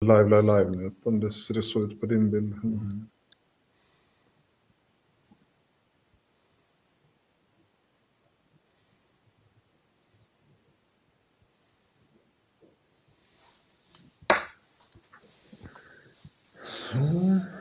live, live, live nu. Om det ser så ut på din bild. Mm. Så.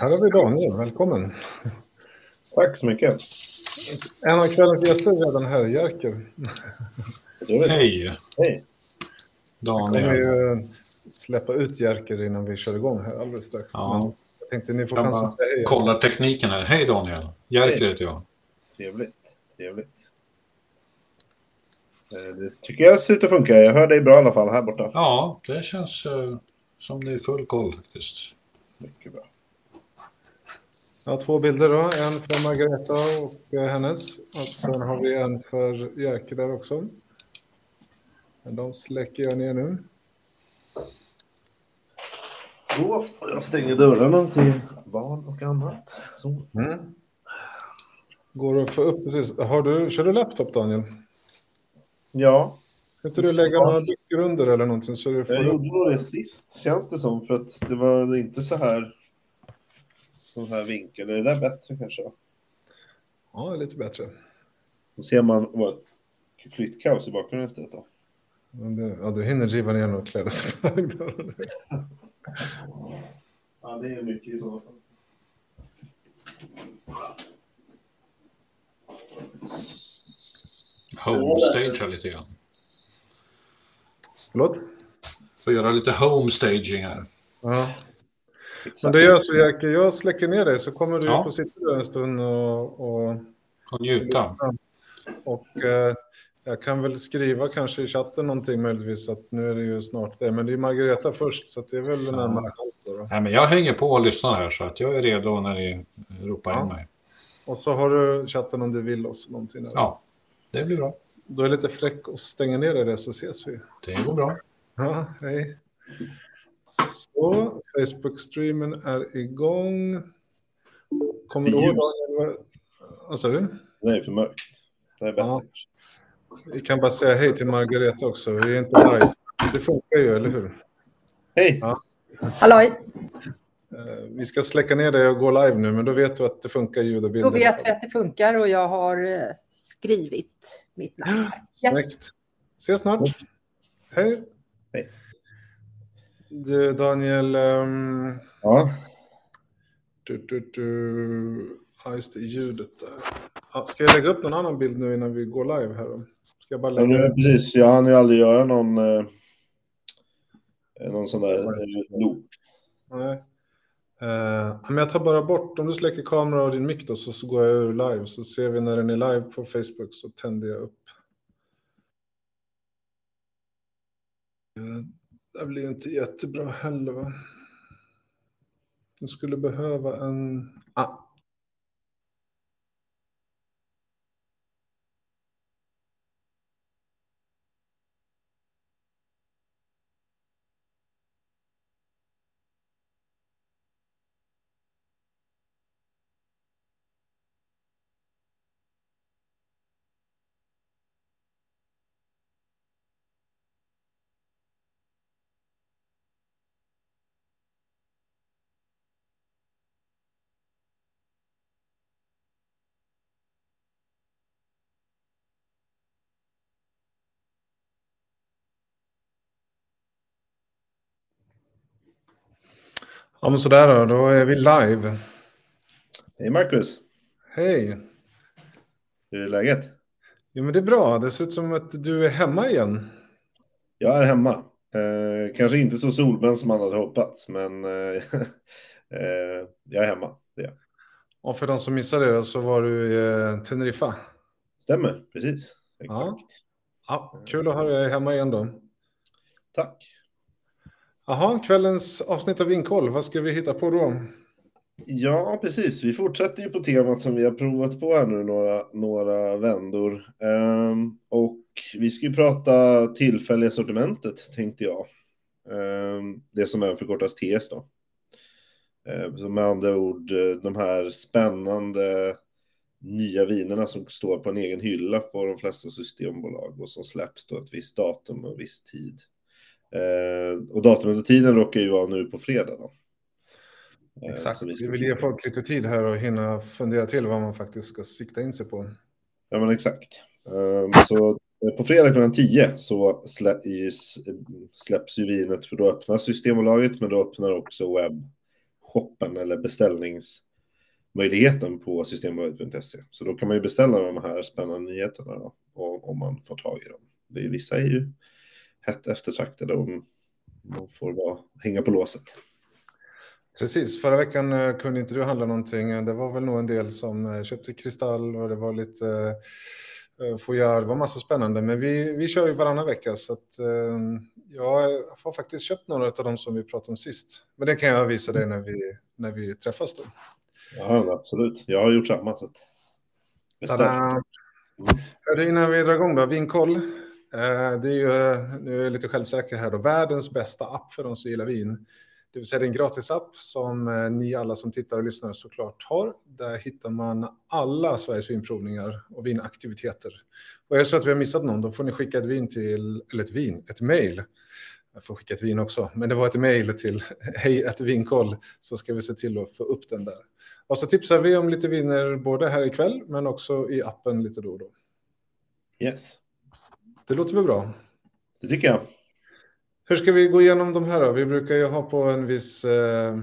Här har vi Daniel, välkommen. Tack så mycket. En av kvällens gäster är redan här, Jerker. Hej Hej. Vi kommer Daniel. ju släppa ut Jerker innan vi kör igång här alldeles strax. Ja. Men jag tänkte ni får Jag chansen att säga hej. kollar tekniken här. Hej Daniel. Jerker Hej. heter jag. Trevligt. Trevligt. Eh, Det tycker jag ser ut att funka. Jag hör dig bra i alla fall här borta. Ja, det känns eh, som det är full koll faktiskt. Mycket bra. Jag har två bilder då, en för Margareta och eh, hennes. Och sen har vi en för Jerker där också. Men de släcker jag ner nu. Så, jag stänger dörrarna till barn och annat. Så. Mm. Går det att få upp precis. Har du, kör du laptop Daniel? Ja, Kan inte du lägga några brickor under eller någonting så du får jag gjorde det sist känns det som. För att det var inte så här. Sån här vinkel. Är det där bättre kanske? Ja, lite bättre. Då ser man vårt flyttkaos i bakgrunden istället då. Men du, ja, du hinner riva ner något klädesplagg. Ja, det är mycket i sådana fall. Homestage lite grann. Förlåt? Får göra lite homestaging här. Ja. Men det gör så Jerker, jag släcker ner dig så kommer du Ja. få sitta där en stund och, och Och njuta. Och eh, jag kan väl skriva kanske i chatten någonting möjligtvis att nu är det ju snart det. Men det är Margareta först så det är väl närmare halv då, då. Nej, men jag hänger på och lyssnar här så att jag är redo när ni ropar Ja. in mig. Och så har du chatten om du vill oss någonting. Där. Ja, det blir bra. Då är det lite fräck och stänga ner det så ses vi. Det går bra. Ja, hej. Så, Facebook-streamen är igång. Kommer du ihåg? Vad sa du? Det är för mörkt. Det är bättre. Ja. Vi kan bara säga hej till Margareta också. Vi är inte live. Det funkar ju, eller hur? Hej! Ja. Halloj, Eh, Vi ska släcka ner det och gå live nu, men då vet du att det funkar ljud och bild. då vet vi att det funkar och jag har eh, skrivit mitt namn. Yes. Snyggt. Ses snart. Hej. Hej. Du, Daniel. ehm, Ja, Du, du, du. Ja, just det, ljudet där. Ja, ska jag lägga upp någon annan bild nu innan vi går live här? Då? Ska jag bara Ja, lägga nu, precis. Jag hann ju aldrig göra någon, eh, någon sån där eh, loop. Nej. Eh, men jag tar bara bort, om du släcker kamera och din mick då, så, så går jag ur live. Så ser vi när den är live på Facebook så tänder jag upp. Det blir inte jättebra heller va? Jag skulle behöva en... Ah. Ja men sådär då, då är vi live. Hej Marcus! Hej! Hur är läget? Jo men det är bra, det ser ut som att du är hemma igen. Jag är hemma. Eh, kanske inte så solbränd som man hade hoppats, men eh, eh, jag är hemma. Det är. Och för de som missade det så var du i eh, Teneriffa. Stämmer, precis. Exakt. Ja, kul att ha dig hemma igen då. Tack. Jaha, kvällens avsnitt av Vinkoll, vad ska vi hitta på då? Ja, precis. Vi fortsätter ju på temat som vi har provat på här nu några, några vändor. Um, och vi ska ju prata tillfälliga sortimentet, tänkte jag. Um, det som även förkortas TS då. Um, med andra ord, eh, de här spännande nya vinerna som står på en egen hylla på de flesta systembolag och som släpps då ett visst datum och viss tid. Ehm, och datumet och tiden råkar ju vara nu på fredag då. Ehm, Exakt, vi vi vill ge folk lite tid här och hinna fundera till vad man faktiskt ska sikta in sig på. Ja, men exakt. Ehm, Så eh, på fredag klockan 10 så slä, i- s- släpps ju vinet för då öppnar Systembolaget men då öppnar också webbshoppen eller beställningsmöjligheten på systembolaget.se. Så då kan man ju beställa de här spännande nyheterna då, om man får tag i dem. Det är, vissa är ju hett eftertraktade och man får vara, hänga på låset. Precis, förra veckan eh, kunde inte du handla någonting. Det var väl nog en del som eh, köpte kristall och det var lite eh, fojar, det var massa spännande. Men vi, vi kör ju varannan vecka så att eh, jag har faktiskt köpt några av de som vi pratade om sist. Men det kan jag visa dig när vi, när vi träffas då. Ja, absolut. Jag har gjort samma. Så att... Hörru, innan vi drar igång då, Vinkoll. Eh, det är ju, eh, nu är jag lite självsäker här då, världens bästa app för de som gillar vin. Det vill säga det är en gratisapp som eh, ni alla som tittar och lyssnar såklart har. Där hittar man alla Sveriges vinprovningar och vinaktiviteter. Och är det så att vi har missat någon, då får ni skicka ett vin till, eller ett vin, ett mejl. Jag får skicka ett vin också, men det var ett mejl till hej vinkoll så ska vi se till att få upp den där. Och så tipsar vi om lite viner både här ikväll men också i appen lite då och då. Yes, det låter väl bra. det tycker jag. Hur ska vi gå igenom de här då? Vi brukar ju ha på en viss... Eh,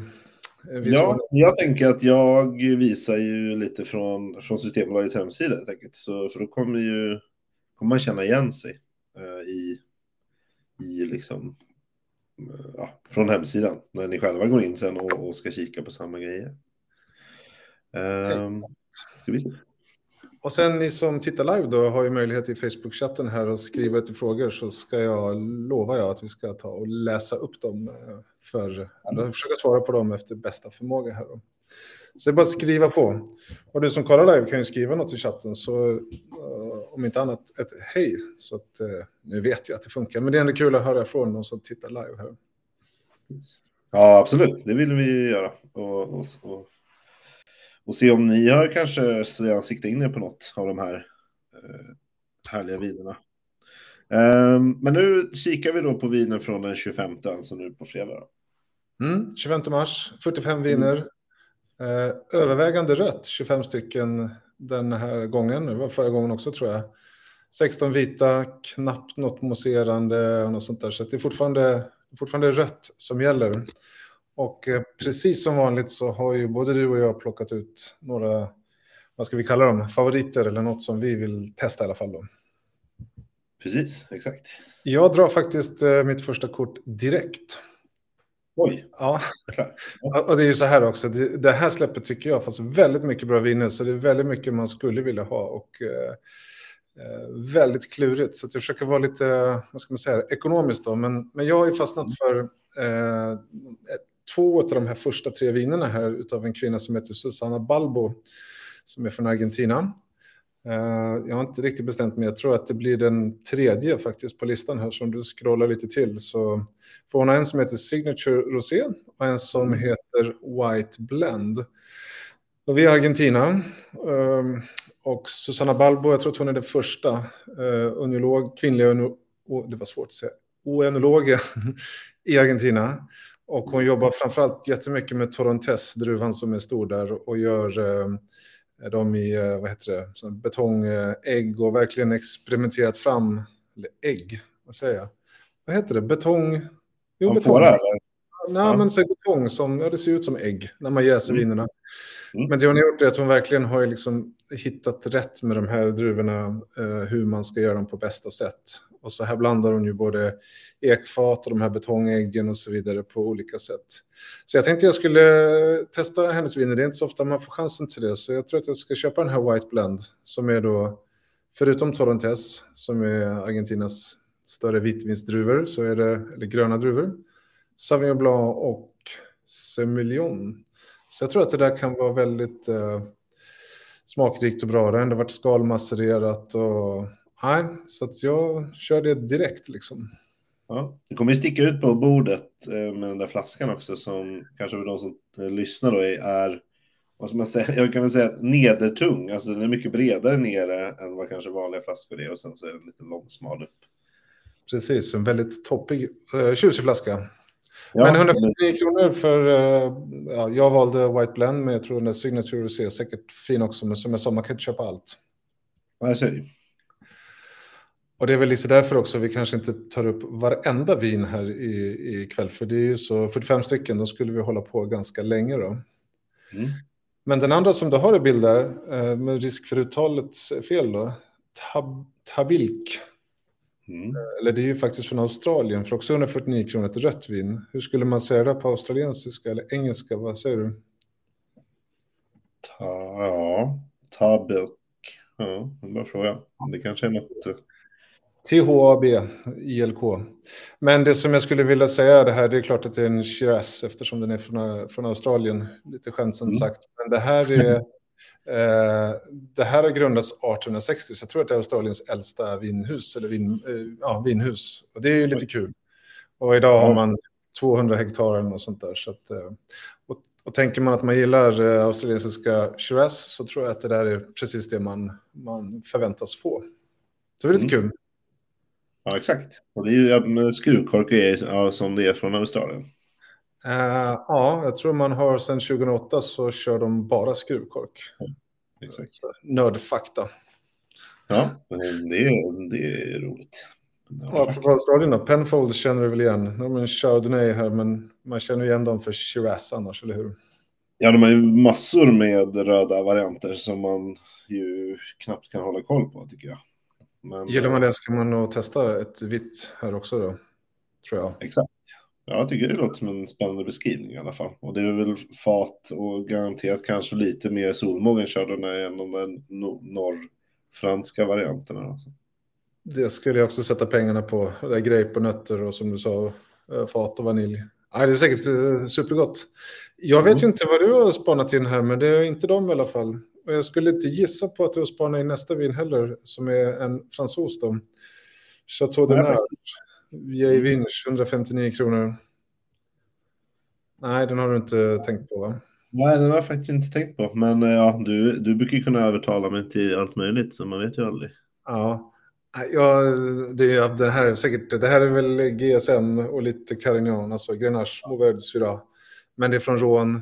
en viss Ja, ordning. jag tänker att jag visar ju lite från, från Systembolagets hemsida helt enkelt. Så, för då kommer, ju, kommer man känna igen sig eh, i, i liksom, eh, ja, från hemsidan. När ni själva går in sen och, och ska kika på samma grejer. Um, ska vi se. Och sen ni som tittar live då har ju möjlighet i Facebook-chatten här att skriva lite frågor så ska jag, lovar jag att vi ska ta och läsa upp dem eh, för, eller försöka svara på dem efter bästa förmåga här då. Så det är bara att skriva på. Och du som kollar live kan ju skriva något i chatten så eh, om inte annat ett hej. Så att eh, nu vet jag att det funkar. Men det är ändå kul att höra från någon som tittar live här. Ja, absolut. Det vill vi göra. Och, och, och, och se om ni har kanske redan siktat in er på något av de här eh, härliga vinerna. Ehm, men nu kikar vi då på viner från den 25, alltså nu på fredag. Mm, 25 mars, 45 viner. Eh, övervägande rött, 25 stycken den här gången. Det var förra gången också tror jag. 16 vita, knappt något mousserande och något sånt där. Så det är fortfarande, fortfarande rött som gäller. Och eh, precis som vanligt så har ju både du och jag plockat ut några, vad ska vi kalla dem, favoriter eller något som vi vill testa i alla fall. Då. Precis, exakt. Jag drar faktiskt eh, mitt första kort direkt. Oj, Ja, och det är ju så här också. Det, här släppet tycker jag fast väldigt mycket bra viner. Så det är väldigt mycket man skulle vilja ha. Och eh, väldigt klurigt. Så jag försöker vara lite, vad ska man säga, ekonomiskt då. Men, men jag har ju fastnat för eh, två av de här första tre vinerna här utav en kvinna som heter Susanna Balbo. Som är från Argentina. Eh, jag har inte riktigt bestämt mig. Jag tror att det blir den tredje faktiskt på listan här. som du scrollar lite till så får hon en som heter Signature Rosé och en som heter White Blend. Och vi är Argentina. Um, och Susanna Balbo, jag tror att hon är den första uh, unolog, kvinnliga uno, oh, det var svårt att säga, oenologen i Argentina. Och hon jobbar framförallt jättemycket med Torontes, druvan som är stor där och gör um, dem i uh, vad heter det, betongägg och verkligen experimenterat fram, eller ägg, vad säger jag? Vad heter det? Betong? Jo, Amfora eller? Nej, Ja. men så betong som, ja, det ser ut som ägg när man jäser Mm. vinerna. Mm. Men det hon har gjort är att hon verkligen har liksom hittat rätt med de här druvorna, eh, hur man ska göra dem på bästa sätt. Och så här blandar hon ju både ekfat och de här betongäggen och så vidare på olika sätt. Så jag tänkte jag skulle testa hennes viner, det är inte så ofta man får chansen till det. Så jag tror att jag ska köpa den här White Blend som är då, förutom Torrentes, som är Argentinas större vitvinsdruvor, så är det, eller gröna druvor, Sauvignon Blanc och Semillon. Så jag tror att det där kan vara väldigt eh, smakrikt och bra. Det har ändå varit skalmasserat och nej, så att jag kör det direkt liksom. Ja, det kommer ju sticka ut på bordet eh, med den där flaskan också som kanske för de som eh, lyssnar då är, vad ska man säga, jag kan väl säga nedertung, alltså den är mycket bredare nere än vad kanske vanliga flaskor är och sen så är den lite långsmal upp. Precis, en väldigt toppig, uh, tjusig flaska. Ja, men 149 kronor för, uh, ja, jag valde White Blend, men jag tror den där Signature är säkert fin också, men som jag sa, man kan inte köpa allt. Ja, så är det. Och det är väl lite därför också vi kanske inte tar upp varenda vin här i, i kväll, för det är ju så 45 stycken, då skulle vi hålla på ganska länge då. Mm. Men den andra som du har i bild där, eh, med risk för uttalets fel då, tab, Tabilk. Mm. Eller det är ju faktiskt från Australien, för också 149 kronor ett rött vin. Hur skulle man säga det på australiensiska eller engelska? Vad säger du? Ta, ja, Tabelk. Ja, en bra fråga. Det kanske är något... eh, T-H-A-B-I-L-K. Men det som jag skulle vilja säga är det här, det är klart att det är en Shiraz eftersom den är från, från Australien, lite skämtsamt Mm. sagt. Men det här är, eh, det här har grundats 1860, så jag tror att det är Australiens äldsta vinhus, eller vin, eh, ja, vinhus. Och det är ju lite kul. Och idag har man 200 hektar eller något sånt där. Så att, eh, och, och tänker man att man gillar eh, australiensiska Shiraz så tror jag att det där är precis det man, man förväntas få. Så det är lite Mm. kul. Ja, exakt. Och det är ju ja, men skruvkork är ja, som det är från Australien. Eh, ja, jag tror man har sedan 2008 så kör de bara skruvkork. Exakt. Så, Nördfakta. Ja, men det, är- det är roligt. Och apropå Australien då, Penfold känner du väl igen. De är en Chardonnay här, men man känner igen dem för Shiraz annars, eller hur? Ja, de har ju massor med röda varianter som man ju knappt kan hålla koll på, tycker jag. Men, Gillar man det ska man nog testa ett vitt här också då, tror jag. Exakt. Ja, jag tycker det låter som en spännande beskrivning i alla fall. Och det är väl fat och garanterat kanske lite mer solmogen Chardonnay än de där no- norrfranska varianterna. Alltså. Det skulle jag också sätta pengarna på. Det där grape och nötter och som du sa, eh, fat och vanilj. Nej, det är säkert eh, supergott. Jag vet ju Mm. inte vad du har spanat in här, men det är inte de i alla fall. Och jag skulle inte gissa på att du har spanat in nästa vin heller, som är en fransos då. Chateau de Nard, Vieille Vinge, 159 kronor. Nej, den har du inte tänkt på va? Nej, den har jag faktiskt inte tänkt på. Men eh, ja, du, du brukar kunna övertala mig till allt möjligt, så man vet ju aldrig. Ja. Ja, det, är- det här är säkert, det här är väl GSM och lite Carignan, alltså Grenache Mourvèdre Syrah. Men det är från rån.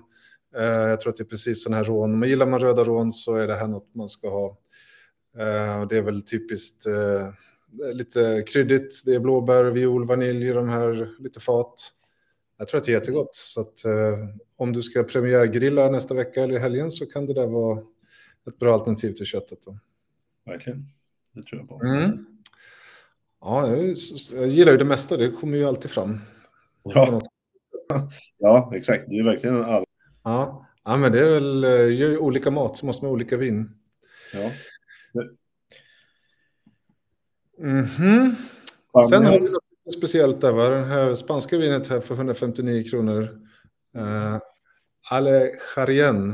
Eh, jag tror att det är precis sån här rån. Men gillar man röda rån så är det här något man ska ha. Eh, det är väl typiskt eh, lite kryddigt. Det är blåbär, viol, vanilj i de här, lite fat. Jag tror att det är jättegott. Så att, om du ska premiärgrilla nästa vecka eller i helgen så kan det där vara ett bra alternativ till köttet. Då. Verkligen. Det tror jag på. Mm. Ja, jag, jag gillar ju det mesta. Det kommer ju alltid fram. Ja. ja, exakt. Du är verkligen en all... Ja, ja men det är väl eh, gör olika mat, så måste man ha olika vin. Ja. Mhm. Sen har vi något speciellt där, va? Den här spanska vinet här för 159 kronor. Uh, Ale Jarien.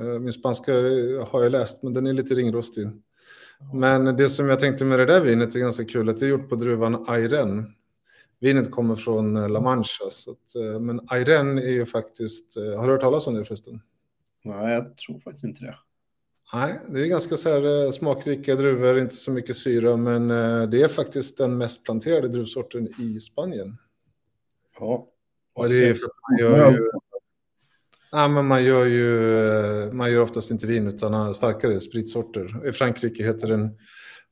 Eh, min spanska har jag läst, men den är lite ringrostig. Men det som jag tänkte med det där vinet är ganska kul, att det är gjort på druvan Ayren. Vinet kommer från eh, La Mancha, så att, eh, men Ayren är ju faktiskt, eh, har du hört talas om det förresten? Nej, jag tror faktiskt inte det. Nej, det är ganska så här smakrika druvor, inte så mycket syra, men det är faktiskt den mest planterade druvsorten i Spanien. Ja. Och det är för att man gör ju, ja, men man gör ju, man gör oftast inte vin utan starkare spritsorter. I Frankrike heter den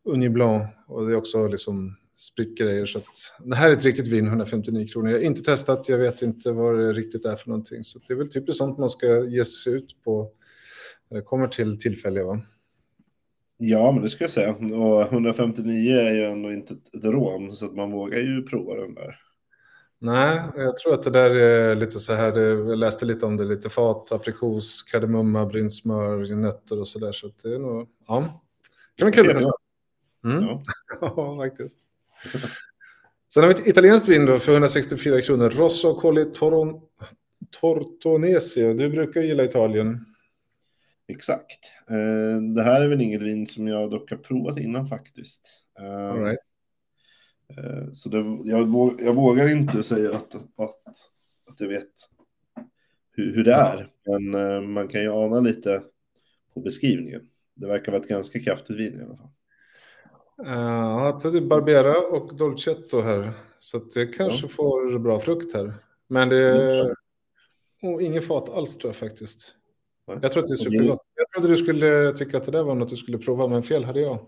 Uni Blanc och det är också liksom spritgrejer. Så att, det här är ett riktigt vin, 159 kronor. Jag har inte testat, jag vet inte vad det riktigt är för någonting. Så det är väl typiskt sånt man ska ge sig ut på när det kommer till tillfälliga. Va? Ja, men det ska jag säga. Och 159 är ju ändå inte ett rån, så att man vågar ju prova den där. Nej, jag tror att det där är lite så här, jag läste lite om det, lite fat, aprikos, kardemumma, brynt smör, nötter och så där. Så det är nog, ja, det kan vara kul att testa. Mm. Ja. Ja, faktiskt. Sen har vi ett italienskt vin då för 164 kronor. Rosso Colli Toron, Tortonesio. Du brukar gilla Italien. Exakt. Eh, det här är väl inget vin som jag dock har provat innan faktiskt. Eh, All right. eh, så det, jag, vå- jag vågar inte säga att, att, att jag vet hur, hur det är. Men man kan ju ana lite på beskrivningen. Det verkar vara ett ganska kraftigt vin i alla fall. Ja, det är Barbera och Dolcetto här. Så att det kanske får bra frukt här. Men det är oh, ingen fat alls tror jag faktiskt. Jag tror att det är supergott. Jag trodde du skulle tycka att det där var något du skulle prova, men fel hade jag.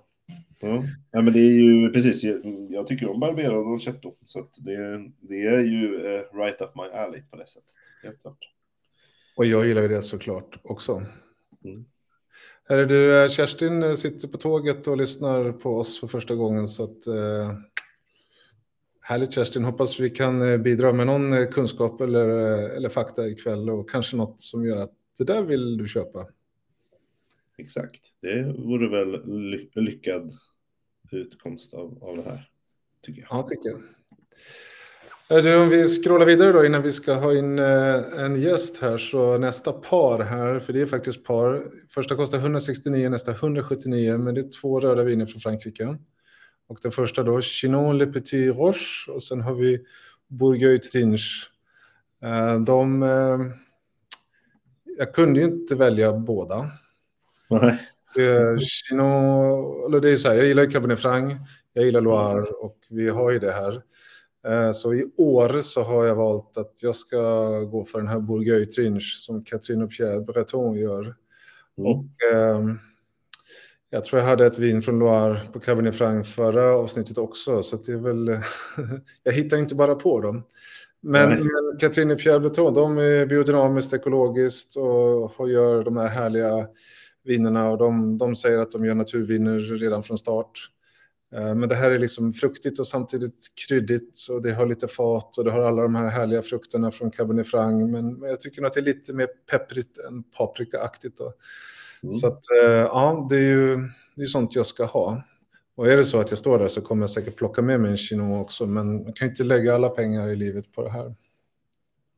Ja. ja, men det är ju precis. Jag, jag tycker om Barbera och Dolcetto. Så att det, det är ju eh, right up my alley på det sättet. Helt klart. Och jag gillar ju det såklart också. Mm. Herre du, eh, Kerstin eh, sitter på tåget och lyssnar på oss för första gången. Så att, eh, härligt Kerstin, hoppas vi kan eh, bidra med någon kunskap eller, eller fakta ikväll och kanske något som gör att det där vill du köpa. Exakt. Det vore väl ly lyckad utkomst av, av det här. Tycker jag. Ja, tycker jag. Är du, om vi scrollar vidare då innan vi ska ha in eh, en gäst här så nästa par här, för det är faktiskt par. Första kostar 169, nästa 179, men det är två röda viner från Frankrike. Och den första då, Chinon Le Petit Roche och sen har vi Bourgogne Trinche. Eh, de, eh, jag kunde ju inte välja båda. Nej. Eh, Chinon, eller det är så här, jag gillar Cabernet Franc, jag gillar Loire och vi har ju det här. Eh, Så i år så har jag valt att jag ska gå för den här Trinche som Catherine och Pierre Breton gör. Mm. Och ehm, jag tror jag hade ett vin från Loire på Cabernet Franc förra avsnittet också, så det är väl... jag hittar inte bara på dem. Men, Nej. men Catherine och Pierre Breton, de är biodynamiskt, ekologiskt och, och gör de här härliga vinerna och de, de säger att de gör naturviner redan från start. Eh, Men det här är liksom fruktigt och samtidigt kryddigt och det har lite fat och det har alla de här härliga frukterna från Cabernet Franc. Men jag tycker nog att det är lite mer pepprigt än paprikaaktigt. Mm. Så att eh, ja, det är ju det är sånt jag ska ha. Och är det så att jag står där så kommer jag säkert plocka med mig en Chinon också. Men man kan inte lägga alla pengar i livet på det här.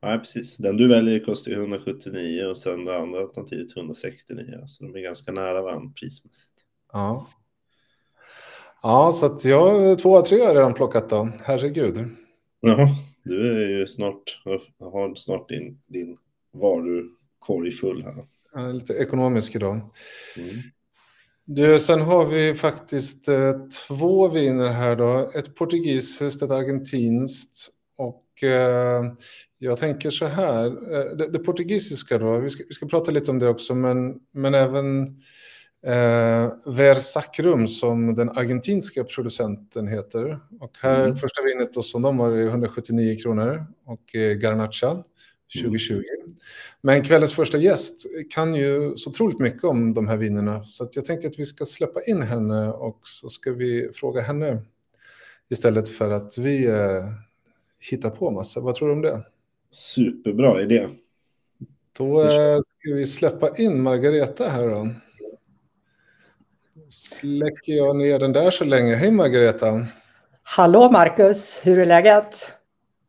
Nej, precis. Den du väljer kostar ju 179 och sen det andra alternativet 169. Så de är ganska nära varandra prismässigt. Ja. Ja, så att jag två av tre har jag redan plockat då. Herregud. Ja, du är ju snart, har snart din, din varukorg full här. Är lite ekonomisk idag. Mm. Du, sen har vi faktiskt eh, två viner här då. Ett portugisiskt, ett argentinskt. Och eh, jag tänker så här, eh, det, det portugisiska då, vi ska, vi ska prata lite om det också, men, men även eh, Versacrum som den argentinska producenten heter. Och här, Mm. första vinet då, som de har är 179 kronor och eh, Garnacha 2020. Men kvällens första gäst kan ju så otroligt mycket om de här vinerna. Så jag tänker att vi ska släppa in henne och så ska vi fråga henne istället för att vi eh, hittar på massa. Vad tror du om det? Superbra idé. Då eh, ska vi släppa in Margareta här då. Släcker jag ner den där så länge. Hej Margareta! Hallå Marcus, hur är läget?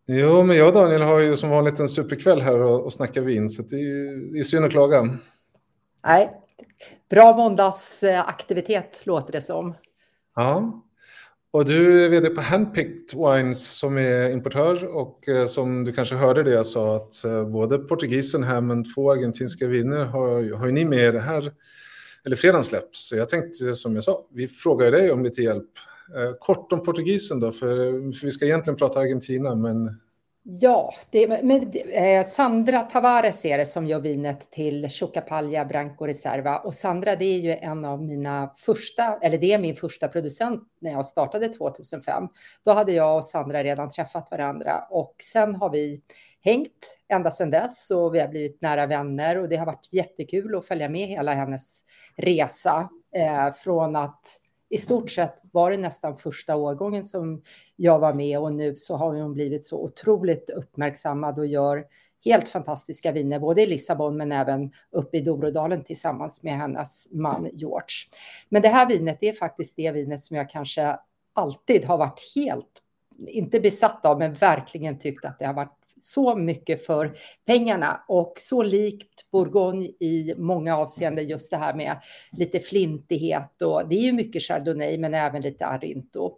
Jo, men jag och Daniel har ju som vanligt en superkväll här och, och snackar vin, så det är, ju- det är synd att klaga. Nej, bra måndagsaktivitet låter det som. Ja. Och du är vd på Handpicked Wines som är importör och eh, som du kanske hörde det jag sa att eh, både portugisen här men två argentinska viner har, har ni med det här, eller fredagen släpps. Så jag tänkte som jag sa, vi frågar dig om lite hjälp. Eh, kort om portugisen då, för, för vi ska egentligen prata Argentina men Ja, det, men, eh, Sandra Tavares är det som gör vinet till Chocapalja Branco Reserva. Och Sandra, det är ju en av mina första, eller det är min första producent när jag startade 2005. Då hade jag och Sandra redan träffat varandra och sen har vi hängt ända sedan dess och vi har blivit nära vänner och det har varit jättekul att följa med hela hennes resa eh, från att i stort sett var det nästan första årgången som jag var med och nu så har hon blivit så otroligt uppmärksammad och gör helt fantastiska viner, både i Lissabon men även uppe i Dorodalen tillsammans med hennes man George. Men det här vinet är faktiskt det vinet som jag kanske alltid har varit helt inte besatt av, men verkligen tyckt att det har varit så mycket för pengarna och så likt Bourgogne i många avseenden just det här med lite flintighet och det är ju mycket Chardonnay men även lite Arinto.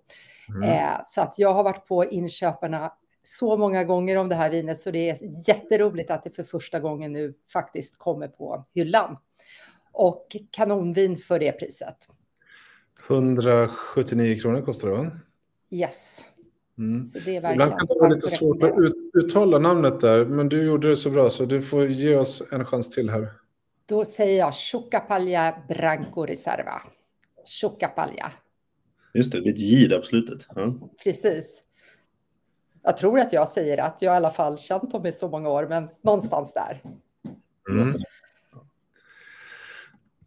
Mm. Eh, så att jag har varit på inköparna så många gånger om det här vinet så det är jätteroligt att det för första gången nu faktiskt kommer på hyllan. Och kanonvin för det priset. 179 kronor kostar det va? Yes. Mm. Så det är verkligen Ibland kan det vara lite svårt att ut, uttala namnet där, men du gjorde det så bra så du får ge oss en chans till här. Då säger jag Chocapalja Branco Reserva. Chocapalja. Just det, det blir ett J där på slutet. Ja. Precis. Jag tror att jag säger att jag i alla fall känt dem i så många år, men någonstans där. Mm.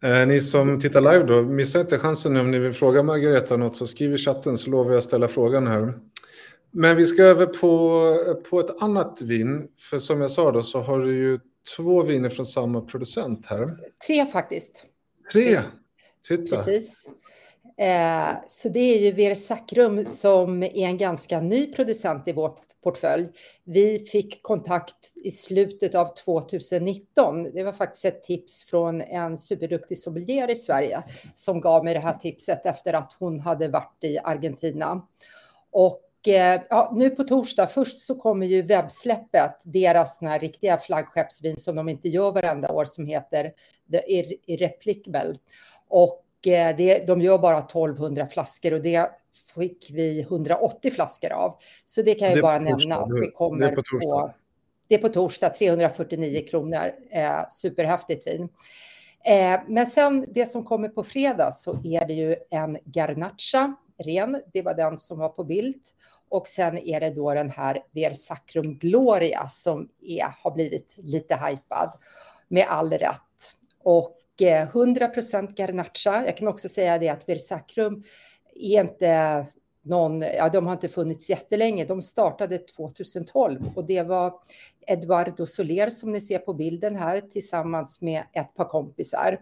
Eh, ni som tittar live då, missa inte chansen nu om ni vill fråga Margareta något så skriv i chatten så lovar jag att ställa frågan här. Men vi ska över på, på ett annat vin. För som jag sa då så har du ju två viner från samma producent här. Tre faktiskt. Tre? Titta. Precis. Eh, så det är ju Versacrum som är en ganska ny producent i vår portfölj. Vi fick kontakt i slutet av 2019. Det var faktiskt ett tips från en superduktig sommelier i Sverige som gav mig det här tipset efter att hon hade varit i Argentina. Och ja, nu på torsdag, först så kommer ju webbsläppet, deras här riktiga flaggskeppsvin som de inte gör varenda år som heter The Irreplicable. Och eh, det, de gör bara 1200 flaskor och det fick vi 180 flaskor av. Så det kan jag det bara nämna att det kommer det är på. På, det är på torsdag, 349 kronor. Eh, superhäftigt vin. Eh, men sen det som kommer på fredag så är det ju en garnacha ren. Det var den som var på bild. Och sen är det då den här Versacrum Gloria som är, har blivit lite hypad med all rätt. Och 100 eh, Garnacha. Jag kan också säga det att Versacrum är inte någon, ja, de har inte funnits jättelänge. De startade 2012 och det var Eduardo Soler som ni ser på bilden här tillsammans med ett par kompisar.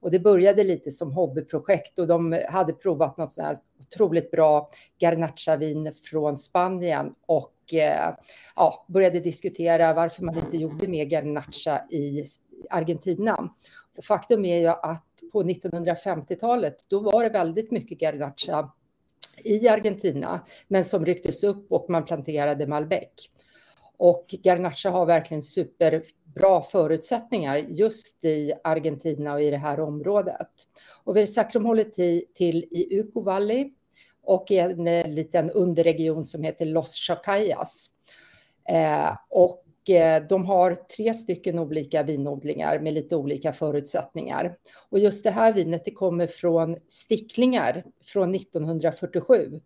Och det började lite som hobbyprojekt och de hade provat något sånt här otroligt bra garnachavin från Spanien och eh, ja, började diskutera varför man inte gjorde mer garnacha i Argentina. Och faktum är ju att på 1950-talet, då var det väldigt mycket garnacha i Argentina, men som rycktes upp och man planterade Malbec. Och Garnacha har verkligen superbra förutsättningar just i Argentina och i det här området. Och vi har till, till i Uco Valley och i en eh, liten underregion som heter Los Chacayas. Eh, och eh, de har tre stycken olika vinodlingar med lite olika förutsättningar. Och just det här vinet det kommer från sticklingar från 1947,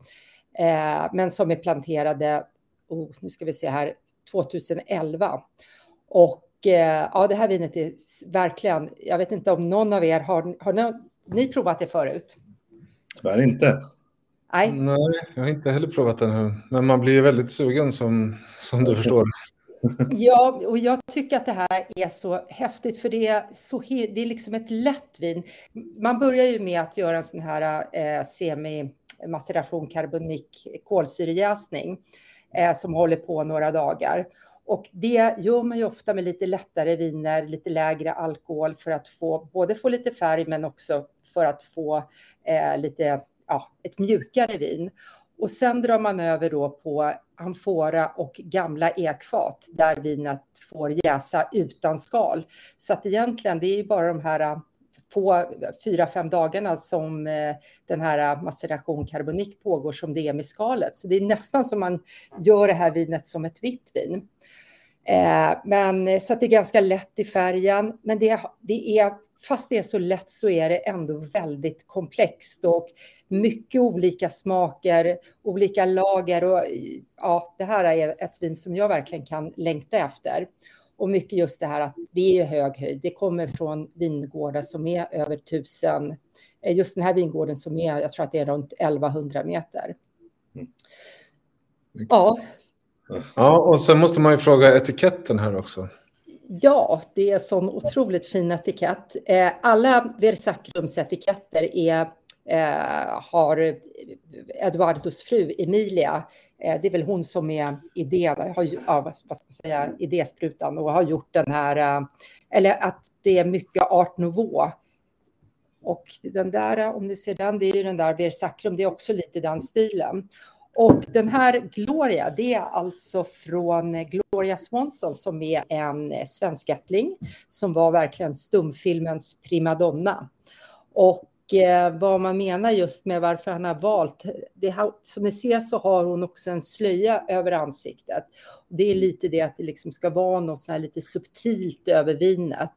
eh, men som är planterade, oh, nu ska vi se här, 2011. Och eh, ja, det här vinet är verkligen, jag vet inte om någon av er har, har ni, ni provat det förut? Tyvärr inte. Nej. Nej, jag har inte heller provat den här. Men man blir ju väldigt sugen som, som du förstår. Ja, och jag tycker att det här är så häftigt för det är, så, det är liksom ett lätt vin. Man börjar ju med att göra en sån här eh, semi-maceration karbonik kolsyrejäsning eh, som håller på några dagar. Och det gör man ju ofta med lite lättare viner, lite lägre alkohol för att få både få lite färg men också för att få eh, lite, ja, ett mjukare vin. Och sen drar man över då på amfora och gamla ekfat där vinet får jäsa utan skal. Så att egentligen det är ju bara de här äh, få fyra, fem dagarna som äh, den här äh, maceration karbonik pågår som det är med skalet. Så det är nästan som man gör det här vinet som ett vitt vin. Men så att det är ganska lätt i färgen, men det, det är fast det är så lätt så är det ändå väldigt komplext och mycket olika smaker, olika lager och ja, det här är ett vin som jag verkligen kan längta efter. Och mycket just det här att det är hög höjd. Det kommer från vingårdar som är över tusen. Eh, just den här vingården som är, jag tror att det är runt 1100 meter. Mm. Ja. Ja, och sen måste man ju fråga etiketten här också. Ja, det är sån otroligt fin etikett. Eh, alla Versacrums etiketter är eh, har Eduardos fru Emilia, eh, det är väl hon som är idé, har, ja, vad ska man säga, idésprutan och har gjort den här, eh, eller att det är mycket art nouveau. Och den där, om ni ser den, det är ju den där Versacrum, det är också lite den stilen. Och den här Gloria, det är alltså från Gloria Swanson som är en svenskättling som var verkligen stumfilmens primadonna. Och eh, vad man menar just med varför han har valt, det har, som ni ser så har hon också en slöja över ansiktet. Det är lite det att det liksom ska vara något så här lite subtilt över vinet.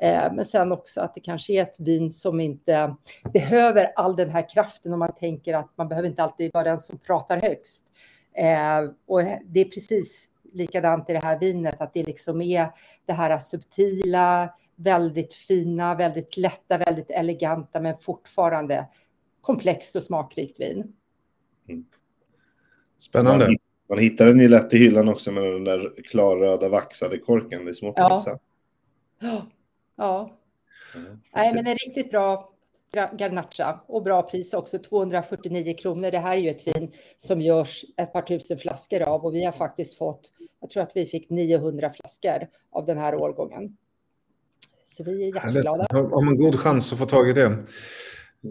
Eh, men sen också att det kanske är ett vin som inte behöver all den här kraften om man tänker att man behöver inte alltid vara den som pratar högst. Eh, och det är precis likadant i det här vinet, att det liksom är det här subtila, väldigt fina, väldigt lätta, väldigt eleganta, men fortfarande komplext och smakrikt vin. Mm. Spännande. Man, man hittar den ju lätt i hyllan också med den där klarröda vaxade korken. Det är svårt att missa. Ja. Ja. Mm. Nej, men en riktigt bra Garnacha och bra pris också, 249 kronor. Det här är ju ett vin som görs ett par tusen flaskor av och vi har faktiskt fått, jag tror att vi fick 900 flaskor av den här årgången. Så vi är jätteglada. Har man god chans att få tag i det.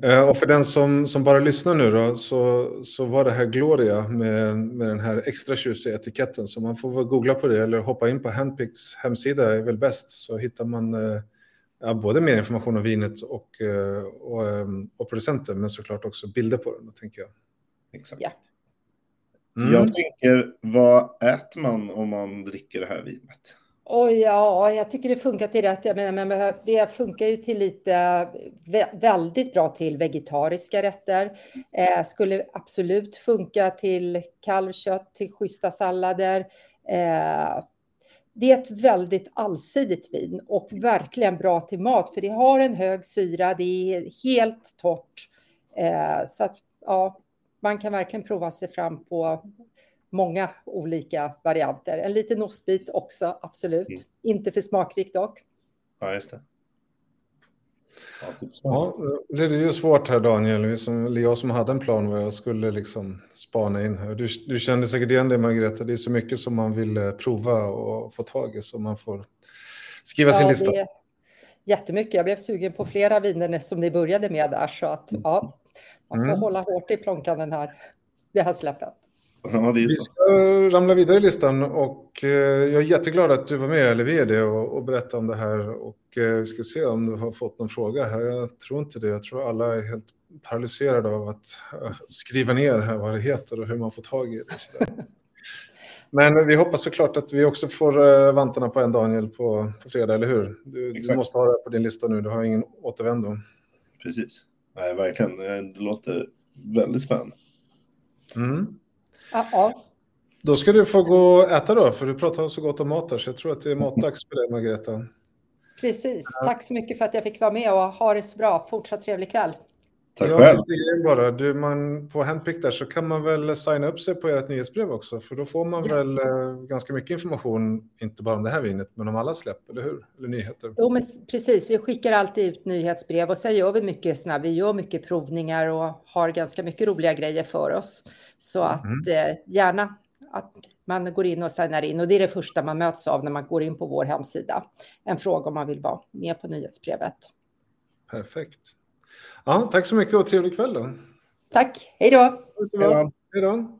Eh, och för den som, som bara lyssnar nu då, så, så var det här Gloria med, med den här extra tjusiga etiketten. Så man får väl googla på det eller hoppa in på Handpicks hemsida är väl bäst. Så hittar man eh, ja, både mer information om vinet och, eh, och, och producenten, men såklart också bilder på den, tänker jag. Exakt. Ja. Mm. Jag tänker, vad äter man om man dricker det här vinet? Oh, ja, jag tycker det funkar till rätt. Jag menar, men det funkar ju till lite väldigt bra till vegetariska rätter. Eh, skulle absolut funka till kalvkött, till schyssta sallader. Eh, det är ett väldigt allsidigt vin och verkligen bra till mat, för det har en hög syra, det är helt torrt. Eh, så att ja, man kan verkligen prova sig fram på många olika varianter. En liten ostbit också, absolut. Mm. Inte för smakrikt dock. Ja, just det. Ja, det är ju svårt här Daniel, som, jag som hade en plan vad jag skulle liksom spana in här. Du, du kände säkert igen det Margareta, det är så mycket som man vill eh, prova och få tag i så man får skriva ja, sin lista. Det jättemycket, jag blev sugen på flera viner som ni började med där så att ja, man får mm. hålla hårt i plånkan den här, det här släppet. Ja, vi ska ramla vidare i listan och eh, jag är jätteglad att du var med, eller vi är det, och, och berätta om det här. Och eh, vi ska se om du har fått någon fråga här. Jag tror inte det. Jag tror alla är helt paralyserade av att uh, skriva ner här vad det heter och hur man får tag i det. Men vi hoppas såklart att vi också får vantarna på en Daniel på, på fredag, eller hur? Du, du, måste ha det på din lista nu, du har ingen återvändo. Precis. Nej, verkligen. Det låter väldigt spännande. Mm. Ja. Då ska du få gå och äta då, för du pratar så gott om mat där, så jag tror att det är matdags för dig, Margareta. Precis. Tack så mycket för att jag fick vara med och ha det så bra. Fortsatt trevlig kväll. Tack jag själv. bara. Du, man, på Handpick där så kan man väl signa upp sig på ert nyhetsbrev också, för då får man ja. väl eh, ganska mycket information, inte bara om det här vinet, men om alla släpp, eller hur? Eller nyheter. Jo, men precis. Vi skickar alltid ut nyhetsbrev och sen gör vi mycket såna, vi gör mycket provningar och har ganska mycket roliga grejer för oss. Så att mm. eh, gärna att man går in och signar in och det är det första man möts av när man går in på vår hemsida. En fråga om man vill vara med på nyhetsbrevet. Perfekt. Ja, tack så mycket och trevlig kväll då. Tack, hej då. Hej då.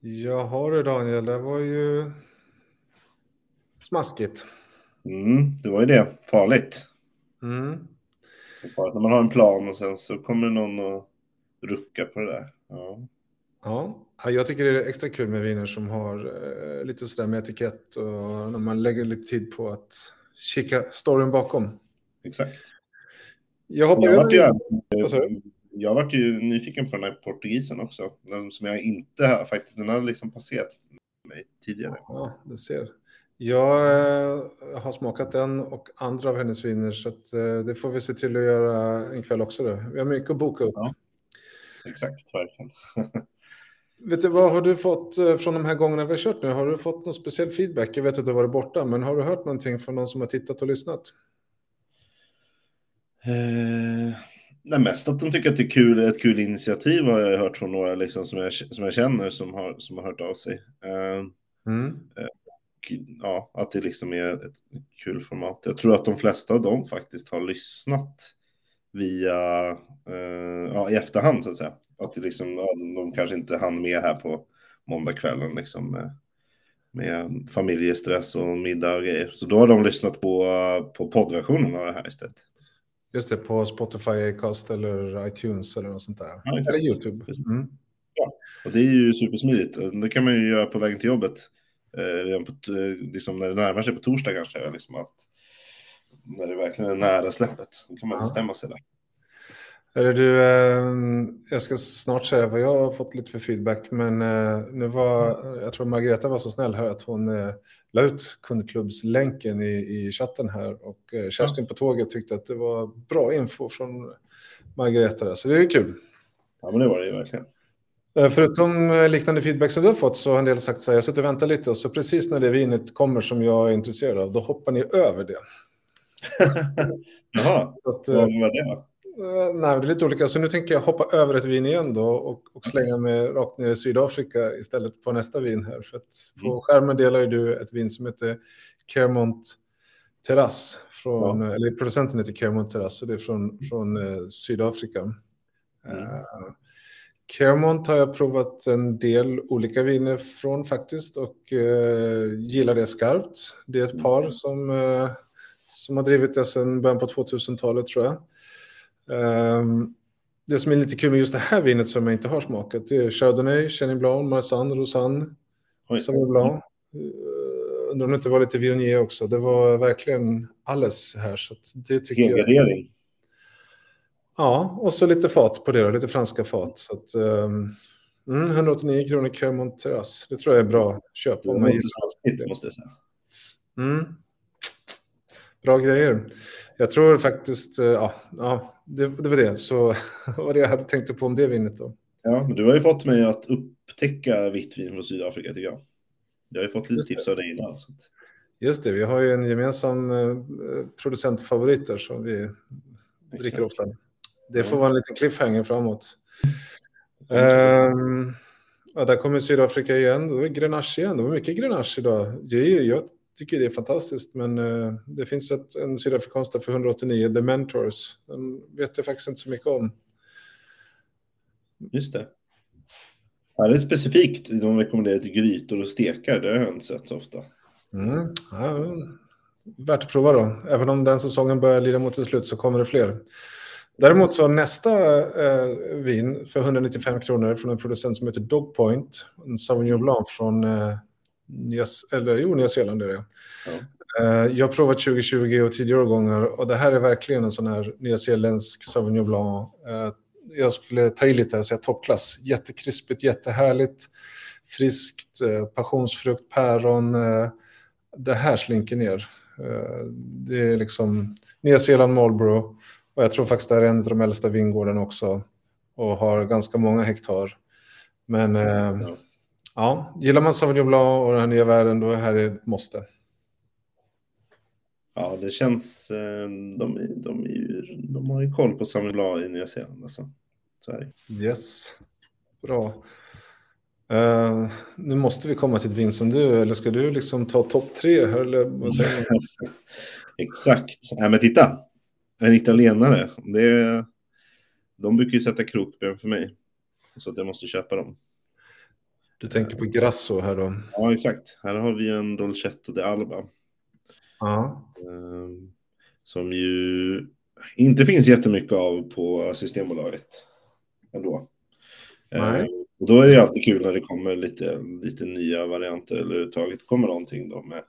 Jaha du Daniel, det var ju smaskigt. Mm, det var ju det, farligt. Mm. Farligt när man har en plan och sen så kommer någon och rucka på det där. Ja. Ja, jag tycker det är extra kul med viner som har eh, lite sådär med etikett och när man lägger lite tid på att kika storyn bakom. Exakt. Jag hoppar jag vart ju, jag vart ju nyfiken på den här portugisen också. Den som jag inte har faktiskt, den har liksom passerat mig tidigare. Ja, det ser. Jag eh, har smakat den och andra av hennes viner så att, eh, det får vi se till att göra en kväll också. Då. Vi har mycket att boka upp. Ja. Exakt, verkligen. Vet du, vad har du fått eh, från de här gångerna vi har kört nu? Har du fått någon speciell feedback? Jag vet att du har varit borta, men har du hört någonting från någon som har tittat och lyssnat? Eh, nej, mest att de tycker att det är kul, ett kul initiativ har jag hört från några liksom, som, jag, som jag känner som har, som har hört av sig. Eh, Mm. och, ja, att det liksom är ett kul format. Jag tror att de flesta av dem faktiskt har lyssnat via, eh, ja, i efterhand så att säga. Att det liksom, ja, de kanske inte hann med här på måndagskvällen liksom med, med familjestress och middag och grejer. Så då har de lyssnat på, på poddversionen av det här istället. Just det, på Spotify, Acast eller iTunes eller något sånt där. Ja, eller YouTube. Mm. Och det är ju supersmidigt. Det kan man ju göra på vägen till jobbet. Eh, på, eh, liksom när det närmar sig på torsdag kanske. Liksom att, när det verkligen är nära släppet. Då kan man Ja. bestämma sig där. Hörru du, eh, jag ska snart säga vad jag har fått lite för feedback, men eh, nu var, jag tror Margareta var så snäll här att hon eh, la ut kundklubbslänken i, i chatten här och eh, Kerstin på tåget tyckte att det var bra info från Margareta där, så det är kul. Ja, men det var det ju verkligen. Förutom liknande feedback som du har fått så har en del sagt så här, jag sitter och väntar lite och så precis när det vinet kommer som jag är intresserad av, då hoppar ni över det. Jaha, vad var det Nej, det är lite olika. Så nu tänker jag hoppa över ett vin igen då och, och slänga mig rakt ner i Sydafrika istället på nästa vin här. För på skärmen delar du ett vin som heter Kermont Terrass. Från, Eller producenten heter Kermont Terrass, så det är från, från eh, Sydafrika. Eh, Kermont har jag provat en del olika viner från faktiskt och eh, gillar det skarpt. Det är ett par som, eh, som har drivit det sedan början på 2000-talet tror jag. Ehm, det som är lite kul med just det här vinet som jag inte har smakat, det är Chardonnay, Chenin Blanc, Marsanne, Rosanne. Sauvignon Blanc. Uh, undrar om det inte var lite Viognier också. Det var verkligen alles här. Så det tycker jag. Ja, och så lite fat på det då, lite franska fat. Så att, ehm, mm, 189 kronor Kermont Terrass. Det tror jag är bra köp. Det Om man gillar. måste jag säga. Mm. Bra grejer. Jag tror faktiskt, eh, ja, ja det, det var det. Så var det jag hade tänkt på om det vinet då. Ja, men du har ju fått mig att upptäcka vitt vin från Sydafrika tycker jag. Jag har ju fått lite tips av dig innan. Så. Just det, vi har ju en gemensam eh, producentfavorit där som vi dricker Exakt. ofta. Det får vara en liten cliffhanger framåt. Ehm, ja, där kommer Sydafrika igen. Det var Grenache igen. Det var mycket Grenache idag. Det är, ju- jag tycker det är fantastiskt, men eh, det finns ett, en sydafrikansk där för 189, The Mentors. Den vet jag faktiskt inte så mycket om. Just det. Ja, det är specifikt. De rekommenderar till grytor och stekar. Det har jag inte sett så ofta. Mm. Ja, värt att prova då. Även om den säsongen börjar lida mot sitt slut så kommer det fler. Däremot så nästa eh, vin för 195 kronor från en producent som heter Dogpoint. En Sauvignon Blanc från eh, Nya, eller, jo, Nya Zeeland. Är det. Ja. Eh, jag har provat 2020 och tidigare årgångar och det här är verkligen en sån här nyzeeländsk Sauvignon Blanc. Eh, jag skulle ta i lite och säga toppklass. Jättekrispigt, jättehärligt, friskt, eh, passionsfrukt, päron. Det här slinker ner. Det är liksom Nya Zeeland Marlborough och jag tror faktiskt det här är en av de äldsta vingårdarna också och har ganska många hektar. Men Ja. Ja, gillar man Sauvignon Blanc och den här nya världen då är det här ett måste. Ja, det känns... eh, De, de, ju, de har ju koll på Samuel Blanc i Nya Zeeland. Alltså. Så är det. Yes, bra. Eh, nu måste vi komma till ett vin som du, eller ska du liksom ta topp tre? Eller vad säger? Exakt. Nej, men titta. En italienare. Det, de brukar ju sätta krokben för mig. Så att jag måste köpa dem. Du tänker på Grasso här då? Ja, exakt. Här har vi en Dolcetto de Alba. Ja. eh, Som ju inte finns jättemycket av på Systembolaget. Ändå. Eh, Nej. Och då är det alltid kul när det kommer lite, lite nya varianter eller överhuvudtaget kommer någonting då med,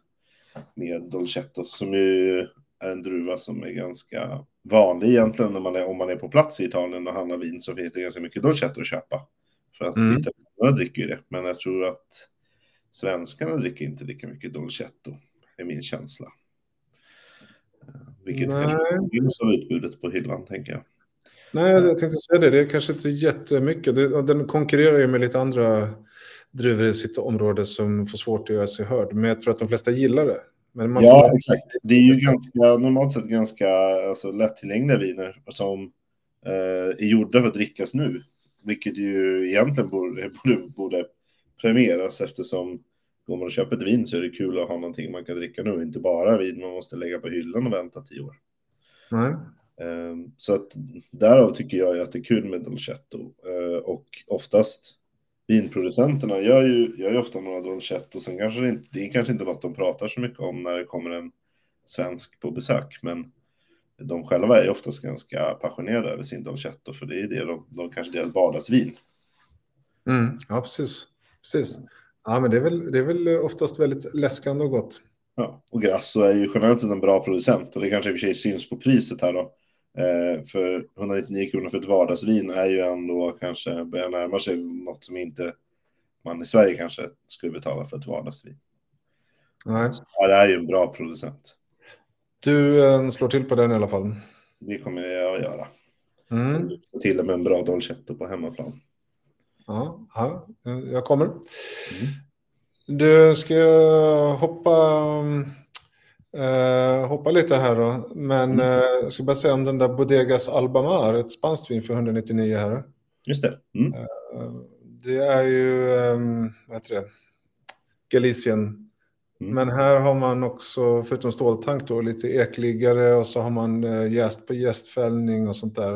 med Dolcetto som ju är en druva som är ganska vanlig egentligen när man är, om man är på plats i Italien och handlar vin så finns det ganska mycket Dolcetto att köpa. För att Mm. Italienarna dricker ju det, men jag tror att svenskarna dricker inte lika mycket Dolcetto, är min känsla. Vilket Nej. kanske finns av utbudet på hyllan, tänker jag. Nej, jag tänkte säga det. Det är kanske inte jättemycket. Den konkurrerar ju med lite andra druvor i sitt område som får svårt att göra sig hörd. Men jag tror att de flesta gillar det. Men man Ja, får... exakt. Det är ju ganska, normalt sett ganska alltså, lättillgängliga viner som eh, är gjorda för att drickas nu. Vilket ju egentligen borde, borde, borde premieras eftersom går man och köper ett vin så är det kul att ha någonting man kan dricka nu. Inte bara vin man måste lägga på hyllan och vänta tio år. Eh, Så att därav tycker jag att det är kul med Dolcetto. Eh, Och oftast vinproducenterna gör ju, gör ju ofta några Dolcetto. Sen kanske det, inte, det är kanske inte något de pratar så mycket om när det kommer en svensk på besök. Men de själva är oftast ganska passionerade över sin Dolcetto. För det är det de, de kanske deras vardagsvin. Mm, ja, precis. precis. Ja, men det är, väl, det är väl oftast väldigt läskande och gott. Ja, och Grasso är ju generellt sett en bra producent och det kanske i och för sig syns på priset här då. Eh, för 199 kronor för ett vardagsvin är ju ändå kanske börjar närma sig något som inte man i Sverige kanske skulle betala för ett vardagsvin. Nej. Ja, det är ju en bra producent. Du eh, slår till på den i alla fall. Det kommer jag att göra. Mm. Till och med en bra Dolcetto på hemmaplan. Ja, ja, jag kommer. Du, ska hoppa, eh, hoppa lite här då. Men Mm. eh, jag ska bara säga om den där Bodegas Albamar, ett spanskt vin för 199 här. Just det. Mm. Eh, det är ju, eh, vad heter det, Galicien. Mm. Men här har man också, förutom ståltank då, lite ekliggare och så har man eh, jäst på jästfällning och sånt där.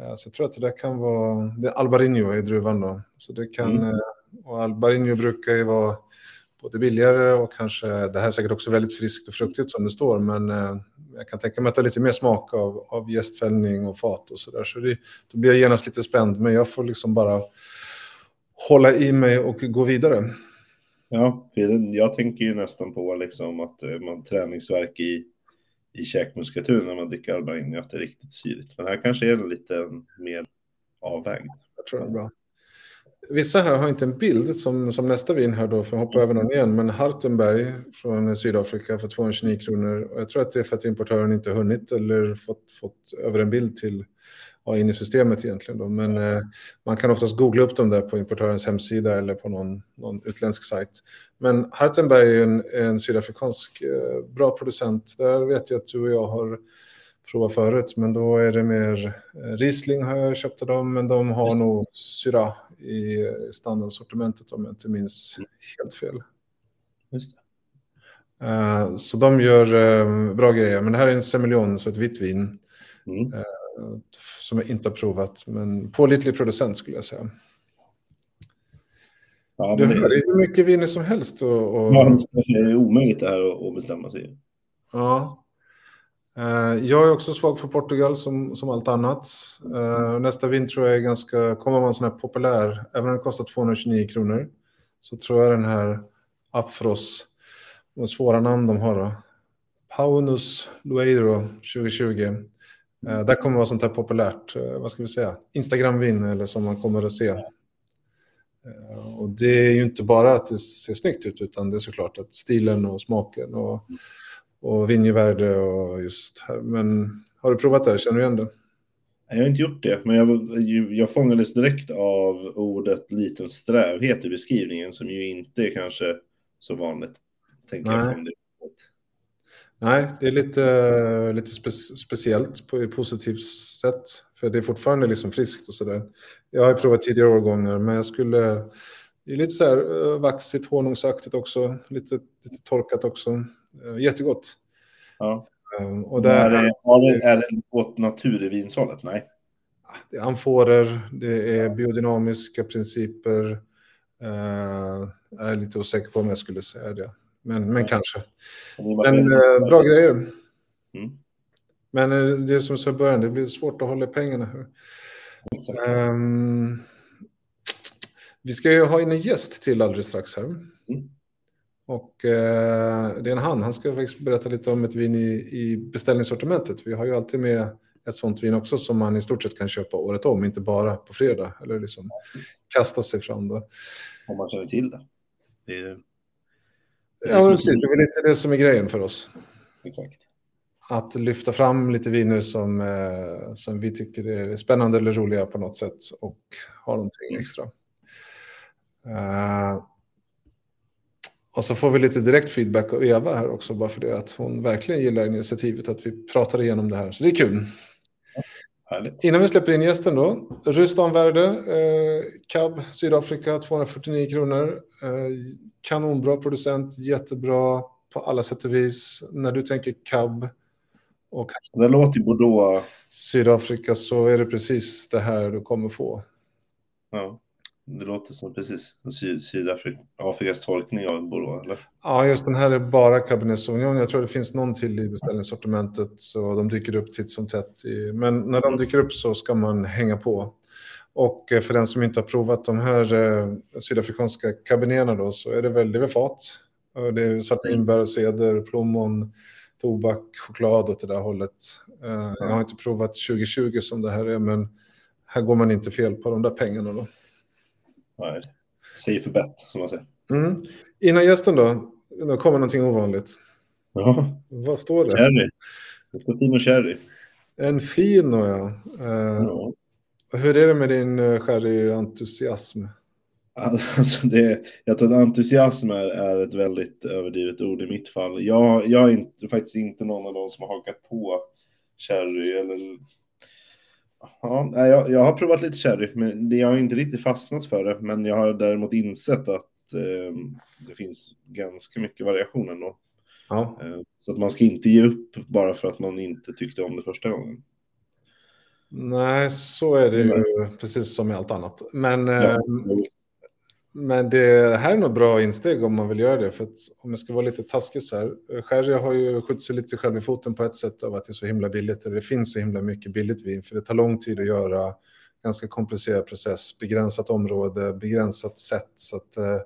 Eh, Så jag tror att det där kan vara, det är Albarino är druvan då. Så det kan, Mm. eh, och Albarino brukar ju vara både billigare och kanske, det här är säkert också väldigt friskt och fruktigt som det står, men jag kan tänka mig att det är lite mer smak av, av jästfällning och fat och sådär. Så det, då blir jag genast lite spänd, men jag får liksom bara hålla i mig och gå vidare. Ja, för jag tänker ju nästan på liksom att eh, man träningsverk i, i käkmuskulatur när man dricker Albarin, att det är riktigt syrligt. Men här kanske är det lite mer avvägd. Jag tror det är bra. Vissa här har inte en bild som, som nästa vin här då, för att hoppa över någon igen, men Hartenberg från Sydafrika för 229 kronor. Och jag tror att det är för att importören inte hunnit eller fått, fått över en bild till ja, in i systemet egentligen. Då. Men eh, man kan oftast googla upp dem där på importörens hemsida eller på någon, någon utländsk sajt. Men Hartenberg är en, en sydafrikansk eh, bra producent. Där vet jag att du och jag har provat förut, men då är det mer eh, Riesling har jag köpt av dem, men de har Just nog Syra i standardsortimentet om jag inte minns helt fel. Just det. Eh, Så de gör eh, bra grejer, men det här är en semillon, så ett vitt vin Mm. eh, som jag inte har provat, men pålitlig producent skulle jag säga. Ja, Du hör, det, hur mycket viner som helst. Och, och, ja, det är omöjligt det här att, att bestämma sig. Ja. Eh, Jag är också svag för Portugal som, som allt annat. Eh, Nästa vin tror jag är ganska, kommer vara en sån här populär, även om den kostar 229 kronor. Så tror jag den här Afros, de svåra namn de har då. Paunus Lueiro 2020. Eh, Där kommer vara sånt här populärt, eh, vad ska vi säga, Instagram-vin eller som man kommer att se. Eh, Och det är ju inte bara att det ser snyggt ut, utan det är såklart att stilen och smaken och och vinjevärde och just här. Men har du provat det? här? Känner du igen det? Jag har inte gjort det, men jag, jag fångades direkt av ordet liten strävhet i beskrivningen som ju inte är kanske så vanligt. Tänker Nej. jag. Nej, det är lite, lite spe, speciellt på ett positivt sätt. För det är fortfarande liksom friskt och sådär. Jag har ju provat tidigare årgångar, men jag skulle... Det är lite så här eh, vaxigt, honungsaktigt också. Lite, lite torkat också. Eh, Jättegott. Ja. Eh, Och Är där det, har det, är det åt naturvinshållet? Nej. det är amforer, det är biodynamiska principer. Eh, jag är lite osäker på om jag skulle säga det. Men, men kanske. Men eh, bra grejer. Mm. Men eh, det är som i början, det blir svårt att hålla pengarna. Ehm, vi ska ju ha in en gäst till alldeles strax här. Mm. Och eh, det är en han, han ska faktiskt berätta lite om ett vin i, i beställningssortimentet. Vi har ju alltid med ett sånt vin också som man i stort sett kan köpa året om, inte bara på fredag. Eller liksom kasta sig fram då. Om man känner till det. det, det är Ja, som- men precis. Det är lite det som är grejen för oss. Exakt. Att lyfta fram lite viner som, eh, som vi tycker är spännande eller roliga på något sätt och ha någonting extra. Eh, Och så får vi lite direkt feedback av Eva här också, bara för det att hon verkligen gillar initiativet att vi pratar igenom det här. Så det är kul. Härligt. Innan vi släpper in gästen då, Rustamvärde, eh, cab Sydafrika, 249 kronor. Eh, kanonbra producent, jättebra på alla sätt och vis. När du tänker cab och Det låter Bordeaux. Sydafrika så är det precis det här du kommer få. Ja. Det låter som precis Syd Sydafrikas tolkning av Bordeaux, eller? Ja, just den här är bara Cabernet Sauvignon. Jag tror det finns någon till i beställningssortimentet så de dyker upp titt som tätt. I, men när de dyker upp så ska man hänga på. Och eh, för den som inte har provat de här eh, sydafrikanska caberneterna då så är det väl, det är fat. Det är svarta inbär, ceder, plommon, tobak, choklad åt det där hållet. Eh, Jag har inte provat 2020 som det här är men här går man inte fel på de där pengarna då. Nej. Safe bet, som man säger. Mm. Innan gästen då, då kommer någonting ovanligt. Ja, Vad står det? sherry. Det står Fino Sherry. En Fino, ja. Eh, Ja. Hur är det med din uh, sherry-entusiasm? Alltså det, jag tror att entusiasm är, är ett väldigt överdrivet ord i mitt fall. Jag, jag är inte, faktiskt inte någon av de som har hakat på sherry. Eller... Ja, jag, jag har provat lite sherry, men det, jag har inte riktigt fastnat för det. Men jag har däremot insett att eh, det finns ganska mycket variation ändå. Ja. Eh, så att man ska inte ge upp bara för att man inte tyckte om det första gången. Nej, så är det ju precis som med allt annat. Men, Ja, eh, men det här är nog bra insteg om man vill göra det. För att om jag ska vara lite taskig så här. Sherry har ju skjutit sig lite själv i foten på ett sätt av att det är så himla billigt. Eller det finns så himla mycket billigt vin. För det tar lång tid att göra. Ganska komplicerad process. Begränsat område, begränsat sätt. Så att, eh,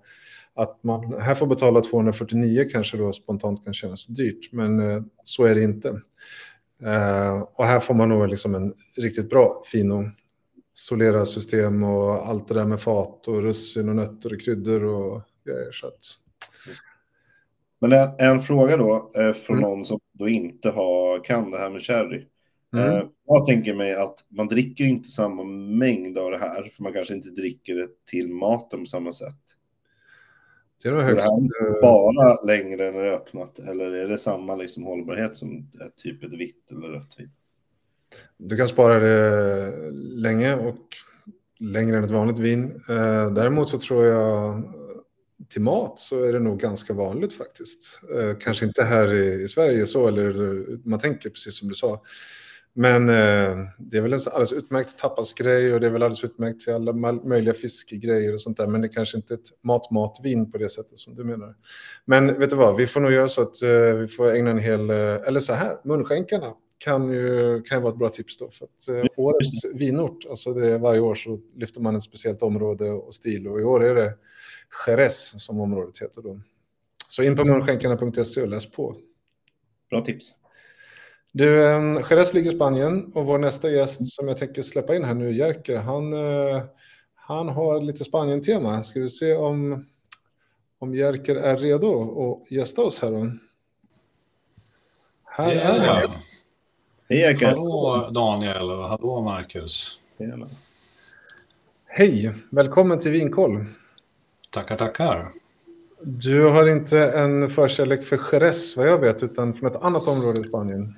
att man här får betala 249 kanske då spontant kan kännas dyrt. Men eh, så är det inte. Eh, och här får man nog liksom en riktigt bra fino Solera-system och allt det där med fat och russin och nötter och kryddor och grejer. Så att, Men en, en fråga då eh, från Mm. någon som då inte har, kan det här med sherry. Mm. Eh, jag tänker mig att man dricker inte samma mängd av det här, för man kanske inte dricker det till maten på samma sätt. det är det högst. här eh, bara längre när det är öppnat, eller är det samma liksom hållbarhet som ett typ ett vitt eller rött vin? Du kan spara det länge och längre än ett vanligt vin. Eh, däremot så tror jag till mat så är det nog ganska vanligt faktiskt. Eh, kanske inte här i, Sverige så, eller man tänker precis som du sa. Men eh, det är väl en alldeles utmärkt tapasgrej och det är väl alldeles utmärkt till alla möjliga fiskegrejer och sånt där. Men det är kanske inte ett mat-mat-vin på det sättet som du menar. Men vet du vad, vi får nog göra så att eh, vi får ägna en hel, eh, eller så här, munskänkarna kan ju kan ju vara ett bra tips då. För att eh, årets vinort, alltså det är varje år så lyfter man ett speciellt område och stil och i år är det Jerez som området heter då. Så in på munskänkarna.se och läs på. Bra tips. Du, eh, Jerez ligger i Spanien och vår nästa gäst som jag tänker släppa in här nu, Jerker, han, eh, han har lite Spanien-tema. Ska vi se om, om Jerker är redo att gästa oss här då? Här Det är jag. Hej Jerker. Hallå Daniel och hallå Marcus. Tjena. Hej, välkommen till Vinkoll. Tackar, tackar. Du har inte en förkärlek för Jerez vad jag vet, utan från ett annat område i Spanien.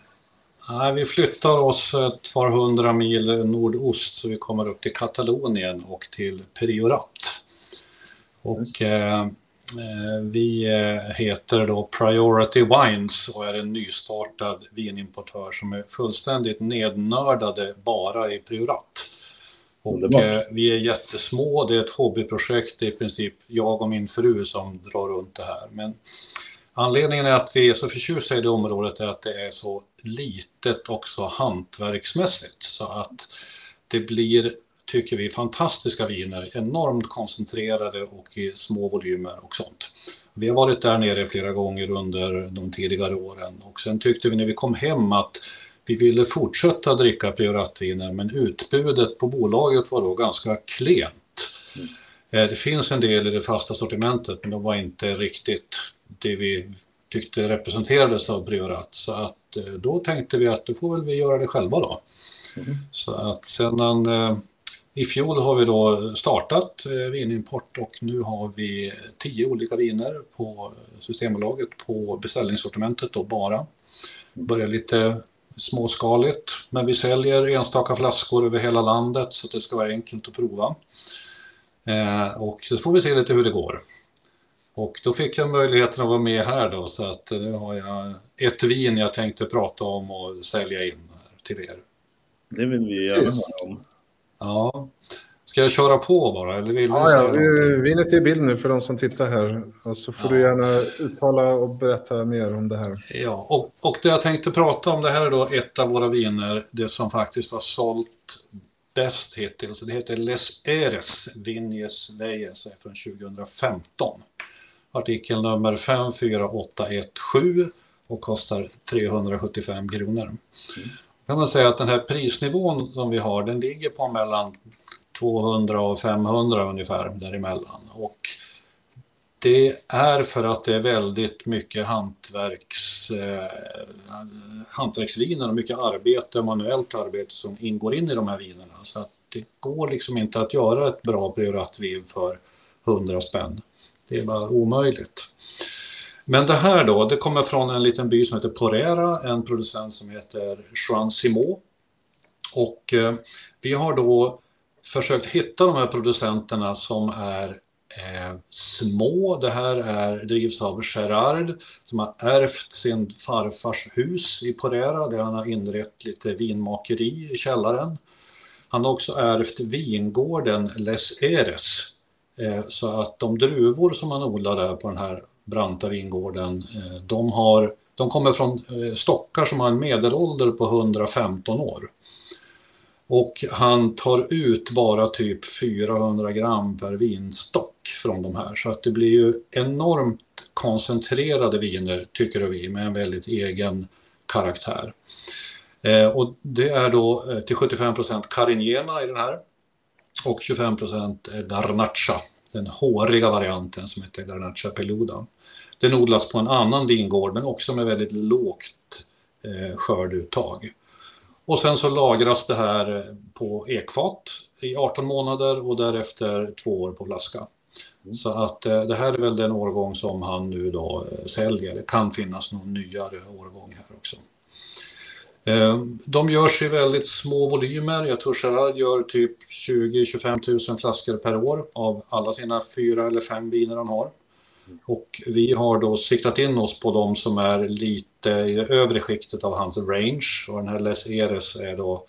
Nej, vi flyttar oss ett par hundra mil nordost så vi kommer upp till Katalonien och till Priorat. Och eh, vi eh, heter då Priority Wines och är en nystartad vinimportör som är fullständigt nednördade bara i Priorat. Och eh, vi är jättesmå, det är ett hobbyprojekt, det är i princip jag och min fru som drar runt det här. Men anledningen är att vi är så förtjusta i det området är att det är så litet också hantverksmässigt. Så att det blir, tycker vi, fantastiska viner, enormt koncentrerade och i små volymer och sånt. Vi har varit där nere flera gånger under de tidigare åren och sen tyckte vi när vi kom hem att vi ville fortsätta dricka prioratviner men utbudet på bolaget var då ganska klent. Eh, Det finns en del i det fasta sortimentet men de var inte riktigt det vi tyckte representerades av priorat. Så att eh, då tänkte vi att då får väl vi göra det själva då. Så att sedan eh, I fjol har vi då startat eh, vinimport och nu har vi tio olika viner på Systembolaget på beställningssortimentet då bara. Börjar lite småskaligt men vi säljer enstaka flaskor över hela landet så att det ska vara enkelt att prova. Eh, och så får vi se lite hur det går. Och då fick jag möjligheten att vara med här då så att nu har jag ett vin jag tänkte prata om och sälja in till er. Det vill vi gärna höra om. Ja. Ska jag köra på bara? Eller vill ja, ja, vi, vinet är i bild nu för de som tittar här. Och så får ja. du gärna uttala och berätta mer om det här. Ja, och, och det jag tänkte prata om det här är då ett av våra viner, det som faktiskt har sålt bäst hittills. Det heter Les Eres Vignes Veyes från 2015. Artikel nummer 54817 och kostar 375 kronor. Mm kan man säga att den här prisnivån som vi har, den ligger på mellan 200 och 500 ungefär däremellan. Och det är för att det är väldigt mycket hantverks, eh, hantverksviner och mycket arbete, manuellt arbete som ingår in i de här vinerna. Så att det går liksom inte att göra ett bra prioratvin för 100 spänn. Det är bara omöjligt. Men det här då, det kommer från en liten by som heter Porera, en producent som heter Juan Simo. Och eh, vi har då försökt hitta de här producenterna som är eh, små. Det här är, drivs av Gerard som har ärvt sin farfars hus i Porera där han har inrett lite vinmakeri i källaren. Han har också ärvt vingården Les Eres. Eh, så att de druvor som han odlar där på den här branta vingården. Eh, de, har, de kommer från eh, stockar som har en medelålder på 115 år. Och han tar ut bara typ 400 gram per vinstock från de här. Så att det blir ju enormt koncentrerade viner, tycker vi, med en väldigt egen karaktär. Eh, och det är då eh, till 75 procent Carignena i den här och 25 procent Garnacha, den håriga varianten som heter Garnacha Peluda. Den odlas på en annan vingård men också med väldigt lågt eh, skörduttag. Och sen så lagras det här på ekfat i 18 månader och därefter två år på flaska. Mm. Så att eh, det här är väl den årgång som han nu då eh, säljer. Det kan finnas någon nyare årgång här också. Eh, de görs i väldigt små volymer. Jag tror Gerard gör typ 20-25 000 flaskor per år av alla sina fyra eller fem viner han har. Och vi har då siktat in oss på de som är lite i det övre skiktet av hans range och den här Les Eres är då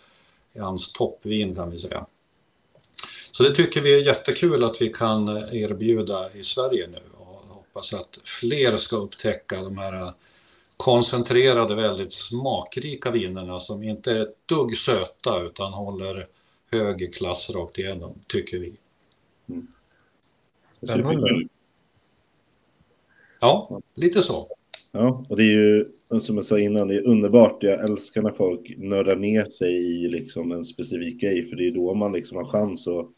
hans toppvin kan vi säga. Så det tycker vi är jättekul att vi kan erbjuda i Sverige nu och hoppas att fler ska upptäcka de här koncentrerade, väldigt smakrika vinerna som inte är ett dugg söta utan håller hög klass rakt igenom, tycker vi. Mm. Spännande. Ja, lite så. Ja, och det är ju som jag sa innan, det är underbart. Jag älskar när folk nördar ner sig i liksom en specifik grej, för det är då man liksom har chans att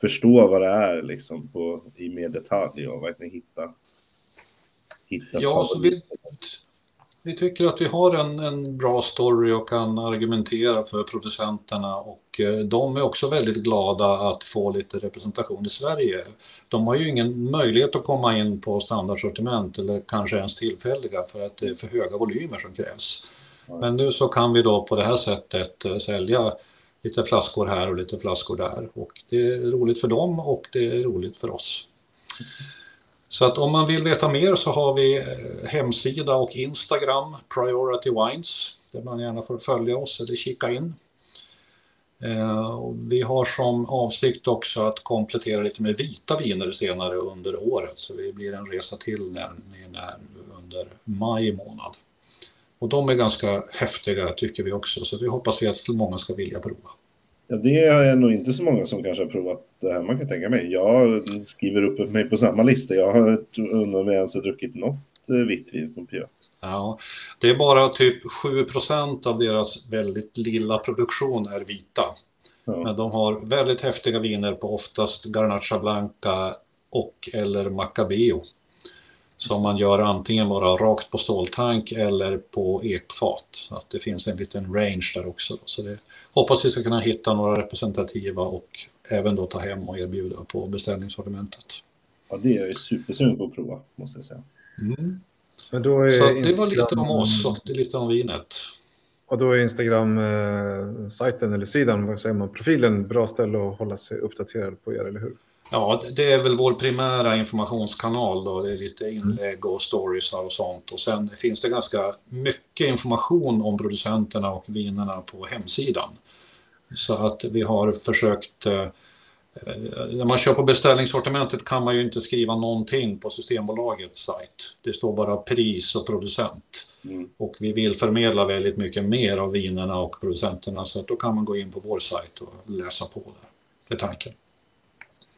förstå vad det är liksom på, i mer detalj och verkligen hitta. hitta ja, så vi, vi tycker att vi har en, en bra story och kan argumentera för producenterna och eh, de är också väldigt glada att få lite representation i Sverige. De har ju ingen möjlighet att komma in på standardsortiment eller kanske ens tillfälliga för att det är för höga volymer som krävs. Men nu så kan vi då på det här sättet eh, sälja lite flaskor här och lite flaskor där och det är roligt för dem och det är roligt för oss. Så att om man vill veta mer så har vi eh, hemsida och Instagram, Priority Wines, där man gärna får följa oss eller kika in. Eh, vi har som avsikt också att komplettera lite med vita viner senare under året, så det blir en resa till när, när, under maj månad. Och de är ganska häftiga tycker vi också, så det hoppas vi att många ska vilja prova. Ja, det är nog inte så många som kanske har provat det här. Man kan tänka mig. Jag skriver upp mig på samma lista. Jag har undrat om jag ens har druckit något eh, vitt vin från Pirat. Ja, det är bara typ 7% av deras väldigt lilla produktion är vita. Ja. Men de har väldigt häftiga viner på oftast Garnacha Blanca och eller Macabeo. Som man gör antingen bara rakt på ståltank eller på ekfat. Så att det finns en liten range där också. Så det, hoppas vi ska kunna hitta några representativa och även då ta hem och erbjuda på beställningssortimentet. Ja, det är jag supersugen på att prova, måste jag säga. Mm. Men då är så det var lite om oss och det är lite om vinet. Och då är Instagram-sajten eller sidan, vad säger man, profilen, bra ställe att hålla sig uppdaterad på er, eller hur? Ja, det är väl vår primära informationskanal då. Det är lite mm. inlägg och stories och sånt. Och sen finns det ganska mycket information om producenterna och vinerna på hemsidan. Så att vi har försökt eh, när man kör på beställningssortimentet kan man ju inte skriva någonting på Systembolagets sajt. Det står bara pris och producent. Mm. Och vi vill förmedla väldigt mycket mer av vinerna och producenterna så att då kan man gå in på vår sajt och läsa på där. Det är tanken.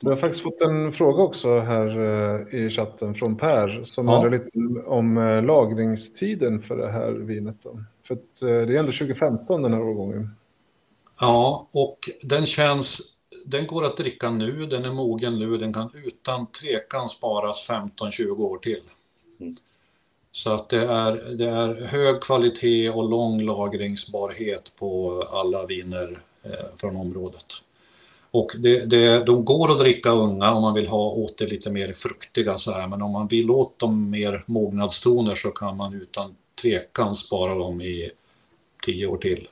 Vi har faktiskt fått en fråga också här eh, i chatten från Per som ja. undrar lite om eh, lagringstiden för det här vinet. Då. För att eh, det är ändå 2015 den här årgången. Ja, och den känns, den går att dricka nu, den är mogen nu, den kan utan tvekan sparas 15-20 år till. Mm. Så att det är, det är hög kvalitet och lång lagringsbarhet på alla viner eh, från området. Och det, det, de går att dricka unga om man vill ha åt det lite mer fruktiga så här, men om man vill åt dem mer mognadstoner så kan man utan tvekan spara dem i tio år till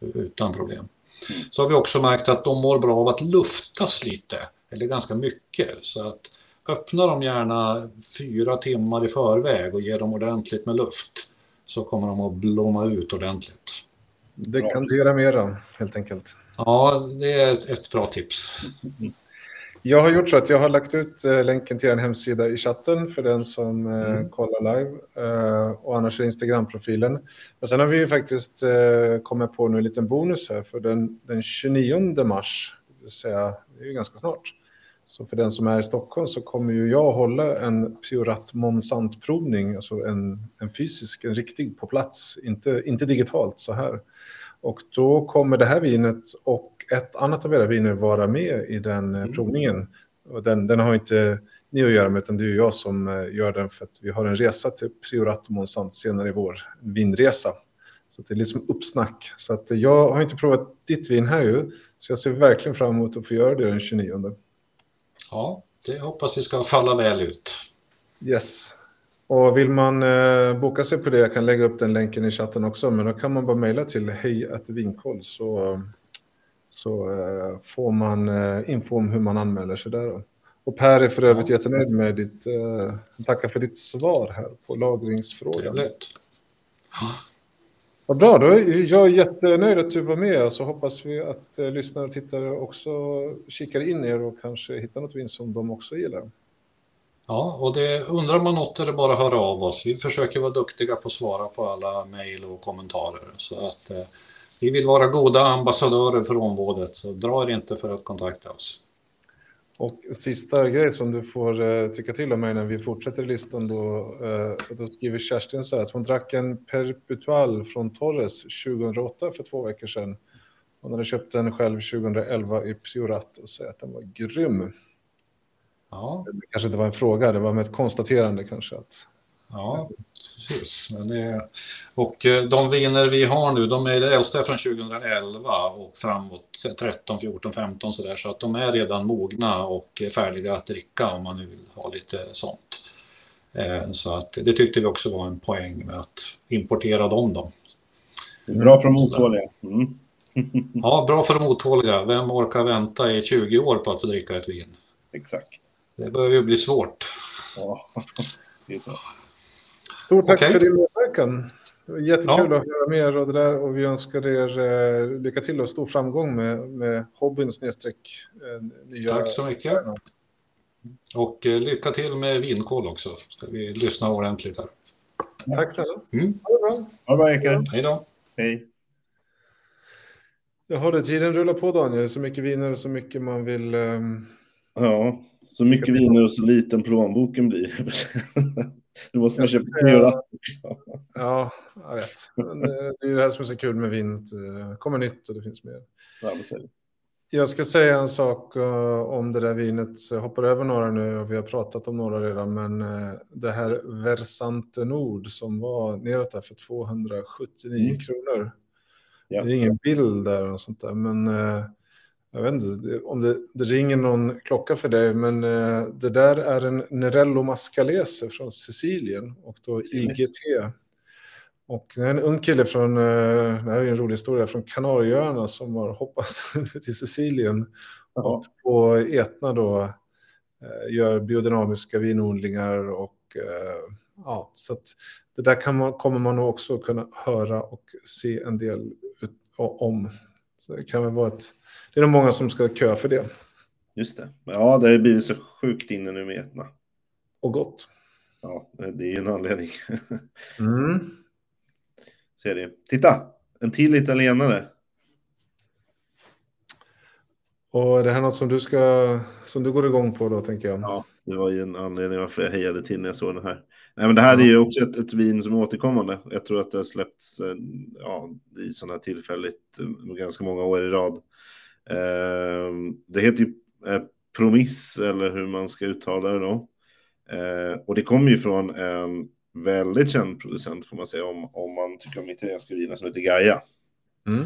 utan problem. Mm. Så har vi också märkt att de mår bra av att luftas lite, eller ganska mycket. Så att öppna dem gärna fyra timmar i förväg och ge dem ordentligt med luft så kommer de att blomma ut ordentligt. Dekantera mera helt enkelt. Ja, det är ett, ett, bra tips. Jag har gjort så att jag har lagt ut eh, länken till en hemsida i chatten för den som eh, mm. kollar live eh, och annars är Instagram-profilen. Och sen har vi faktiskt kommit på nu en liten bonus här för den, den 29 mars, det vill säga det är ju ganska snart. Så för den som är i Stockholm så kommer ju jag hålla en Piorat Monsant-provning, alltså en, en fysisk, en riktig på plats, inte, inte digitalt så här. Och då kommer det här vinet och ett annat av era viner vara med i den eh, mm. provningen. Och den, den har inte ni att göra med, utan det är jag som eh, gör den för att vi har en resa till Priorat Monsant senare i vår, en vinresa. Så det är liksom uppsnack. Så att jag har inte provat ditt vin här ju, så jag ser verkligen fram emot att få göra det den 29. Ja, det hoppas vi ska falla väl ut. Yes. Och vill man eh, boka sig på det, jag kan lägga upp den länken i chatten också, men då kan man bara mejla till hejvinkoll så, så eh, får man eh, info om hur man anmäler sig där. Då. Och Per är för övrigt ja. jättenöjd med ditt, eh, tackar för ditt svar här på lagringsfrågan. Ja. Vad bra, då är jag jättenöjd att du var med. Så hoppas vi att eh, lyssnare och tittare också kikar in er och kanske hittar något vin som de också gillar. Ja, och det, undrar man något är det bara att höra av oss. Vi försöker vara duktiga på att svara på alla mejl och kommentarer. Så att eh, vi vill vara goda ambassadörer för området, så dra er inte för att kontakta oss. Och sista grej som du får eh, tycka till om mig när vi fortsätter listan då, eh, då skriver Kerstin så här att hon drack en Perpetual från Torres 2008 för två veckor sedan. Hon hade köpt den själv 2011 i Priorat och säger att den var grym. Ja. Det kanske inte var en fråga, det var med ett konstaterande kanske. Att... Ja, precis. Men det, och eh, de viner vi har nu, de är det äldsta från 2011 och framåt 13, 14, 15 sådär. Så att de är redan mogna och färdiga att dricka om man nu vill ha lite sånt. Eh, så att det tyckte vi också var en poäng med att importera dem. Då. Bra för de otåliga. Mm. ja, bra för de otåliga. Vem orkar vänta i 20 år på att få dricka ett vin? Exakt. Det börjar ju bli svårt. Ja, det är så. Stort tack okay. för din medverkan. Jättekul ja. att höra mer och det där och vi önskar er eh, lycka till och stor framgång med, med hobbyn snedstreck eh, nya... Tack så mycket. Och eh, lycka till med vinkål också. Ska vi lyssna ordentligt här. Tack snälla. Mm. Ha det bra. Ha det bra, Eker. Hej då. Hej. Jaha, det tiden rullar på Daniel. Så mycket viner och så mycket man vill... Um... Ja, så mycket viner och så liten plånboken blir. Du måste man köpa fyra också. Ja, jag vet. Men eh, det är ju det här som är så kul med vinet. Det kommer nytt och det finns mer. Ja, jag ska säga en sak uh, om det där vinet. Jag hoppar över några nu och vi har pratat om några redan. Men det här Versante Nord som var neråt där för 279 mm. kronor. Ja. Det är ingen bild där och sånt där. Men jag vet inte om det, det, ringer någon klocka för dig, men eh, det där är en Nerello Mascalese från Sicilien och då IGT. Och det är en ung kille från, eh, det här är en rolig historia, från Kanarieöarna som har hoppat till Sicilien och på Etna då eh, gör biodynamiska vinodlingar och ja, så att det där kan man, kommer man också kunna höra och se en del ut, om. Så det kan väl vara ett det är nog många som ska kö för det. Just det. Ja, det har blivit så sjukt inne nu med Etna. Och gott. Ja, det är ju en anledning. Mm. Ser det. Titta, en till italienare. Och är det här något som du ska, som du går igång på då, tänker jag? Ja, det var ju en anledning varför jag hejade till när jag såg den här. Nej, men det här är ju också ett, ett vin som är återkommande. Jag tror att det har släppts eh, ja, i sådana här tillfälligt eh, ganska många år i rad. Ehm, det heter ju eh, Promiss, eller hur man ska uttala det då. Ehm, och det kommer ju från en väldigt känd producent, får man säga, om, om man tycker om italienska viner, som heter Gaia. Mm.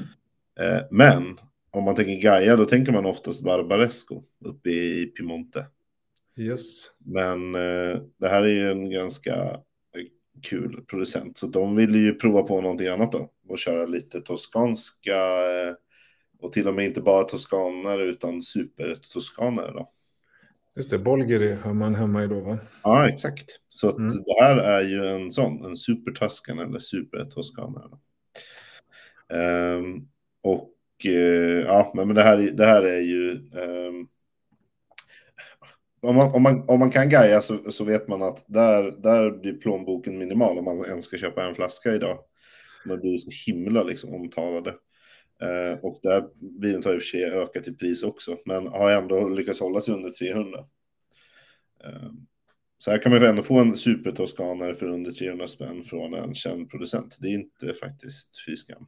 Ehm, men om man tänker Gaia, då tänker man oftast Barbaresco uppe i Piemonte. Yes. Men eh, det här är ju en ganska kul producent, så de vill ju prova på någonting annat då och köra lite toskanska eh, och till och med inte bara toskanare utan super-toskanare då. Just det, Bolgeri har man hemma i då va? Ja, exakt. Så mm. det här är ju en sån, en super-toskan eller super-toskanare. Um, och uh, ja, men det här, det här är ju... Um, om man, om, man, om man kan Gaia så, så vet man att där, där blir plånboken minimal om man ens ska köpa en flaska idag. Man blir så himla liksom omtalade. Eh, och där vinet har i och för sig ökat i pris också, men har ändå lyckats hålla sig under 300. Eh, så här kan man ju ändå få en supertoskanare för under 300 spänn från en känd producent. Det är inte faktiskt fy skam.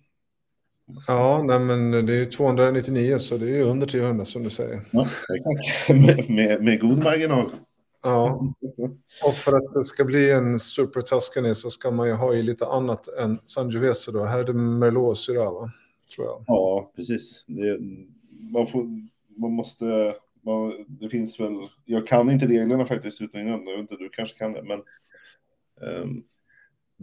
Ja, nej, men det är 299 så det är under 300 som du säger. Ja, exakt. med, med, med god marginal. Ja, och för att det ska bli en Super Tuscany så ska man ju ha i lite annat än Sangiovese då. Här är det Merlot och Syrah va? tror jag. Ja, precis. Det, man, får, man måste... Man, det finns väl... Jag kan inte reglerna faktiskt utan innan. Jag vet inte, du kanske kan det, men... Um,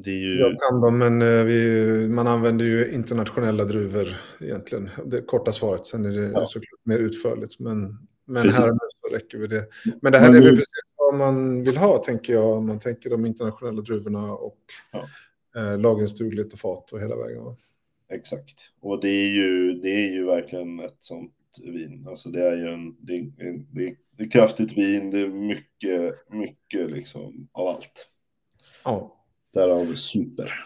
ju... Jag kan dem, men uh, vi, man använder ju internationella druvor egentligen. Det korta svaret, sen är det ja. såklart mer utförligt. Men, men här så räcker vi det. Men det här men är väl precis vad man vill ha, tänker jag. Om man tänker de internationella druvorna och ja. uh, lagringsdugligt och fat och hela vägen. Exakt. Och det är ju, det är ju verkligen ett sånt vin. Alltså det är ju en, det är, det är, det är kraftigt vin, det är mycket, mycket liksom av allt. Ja. Därav super.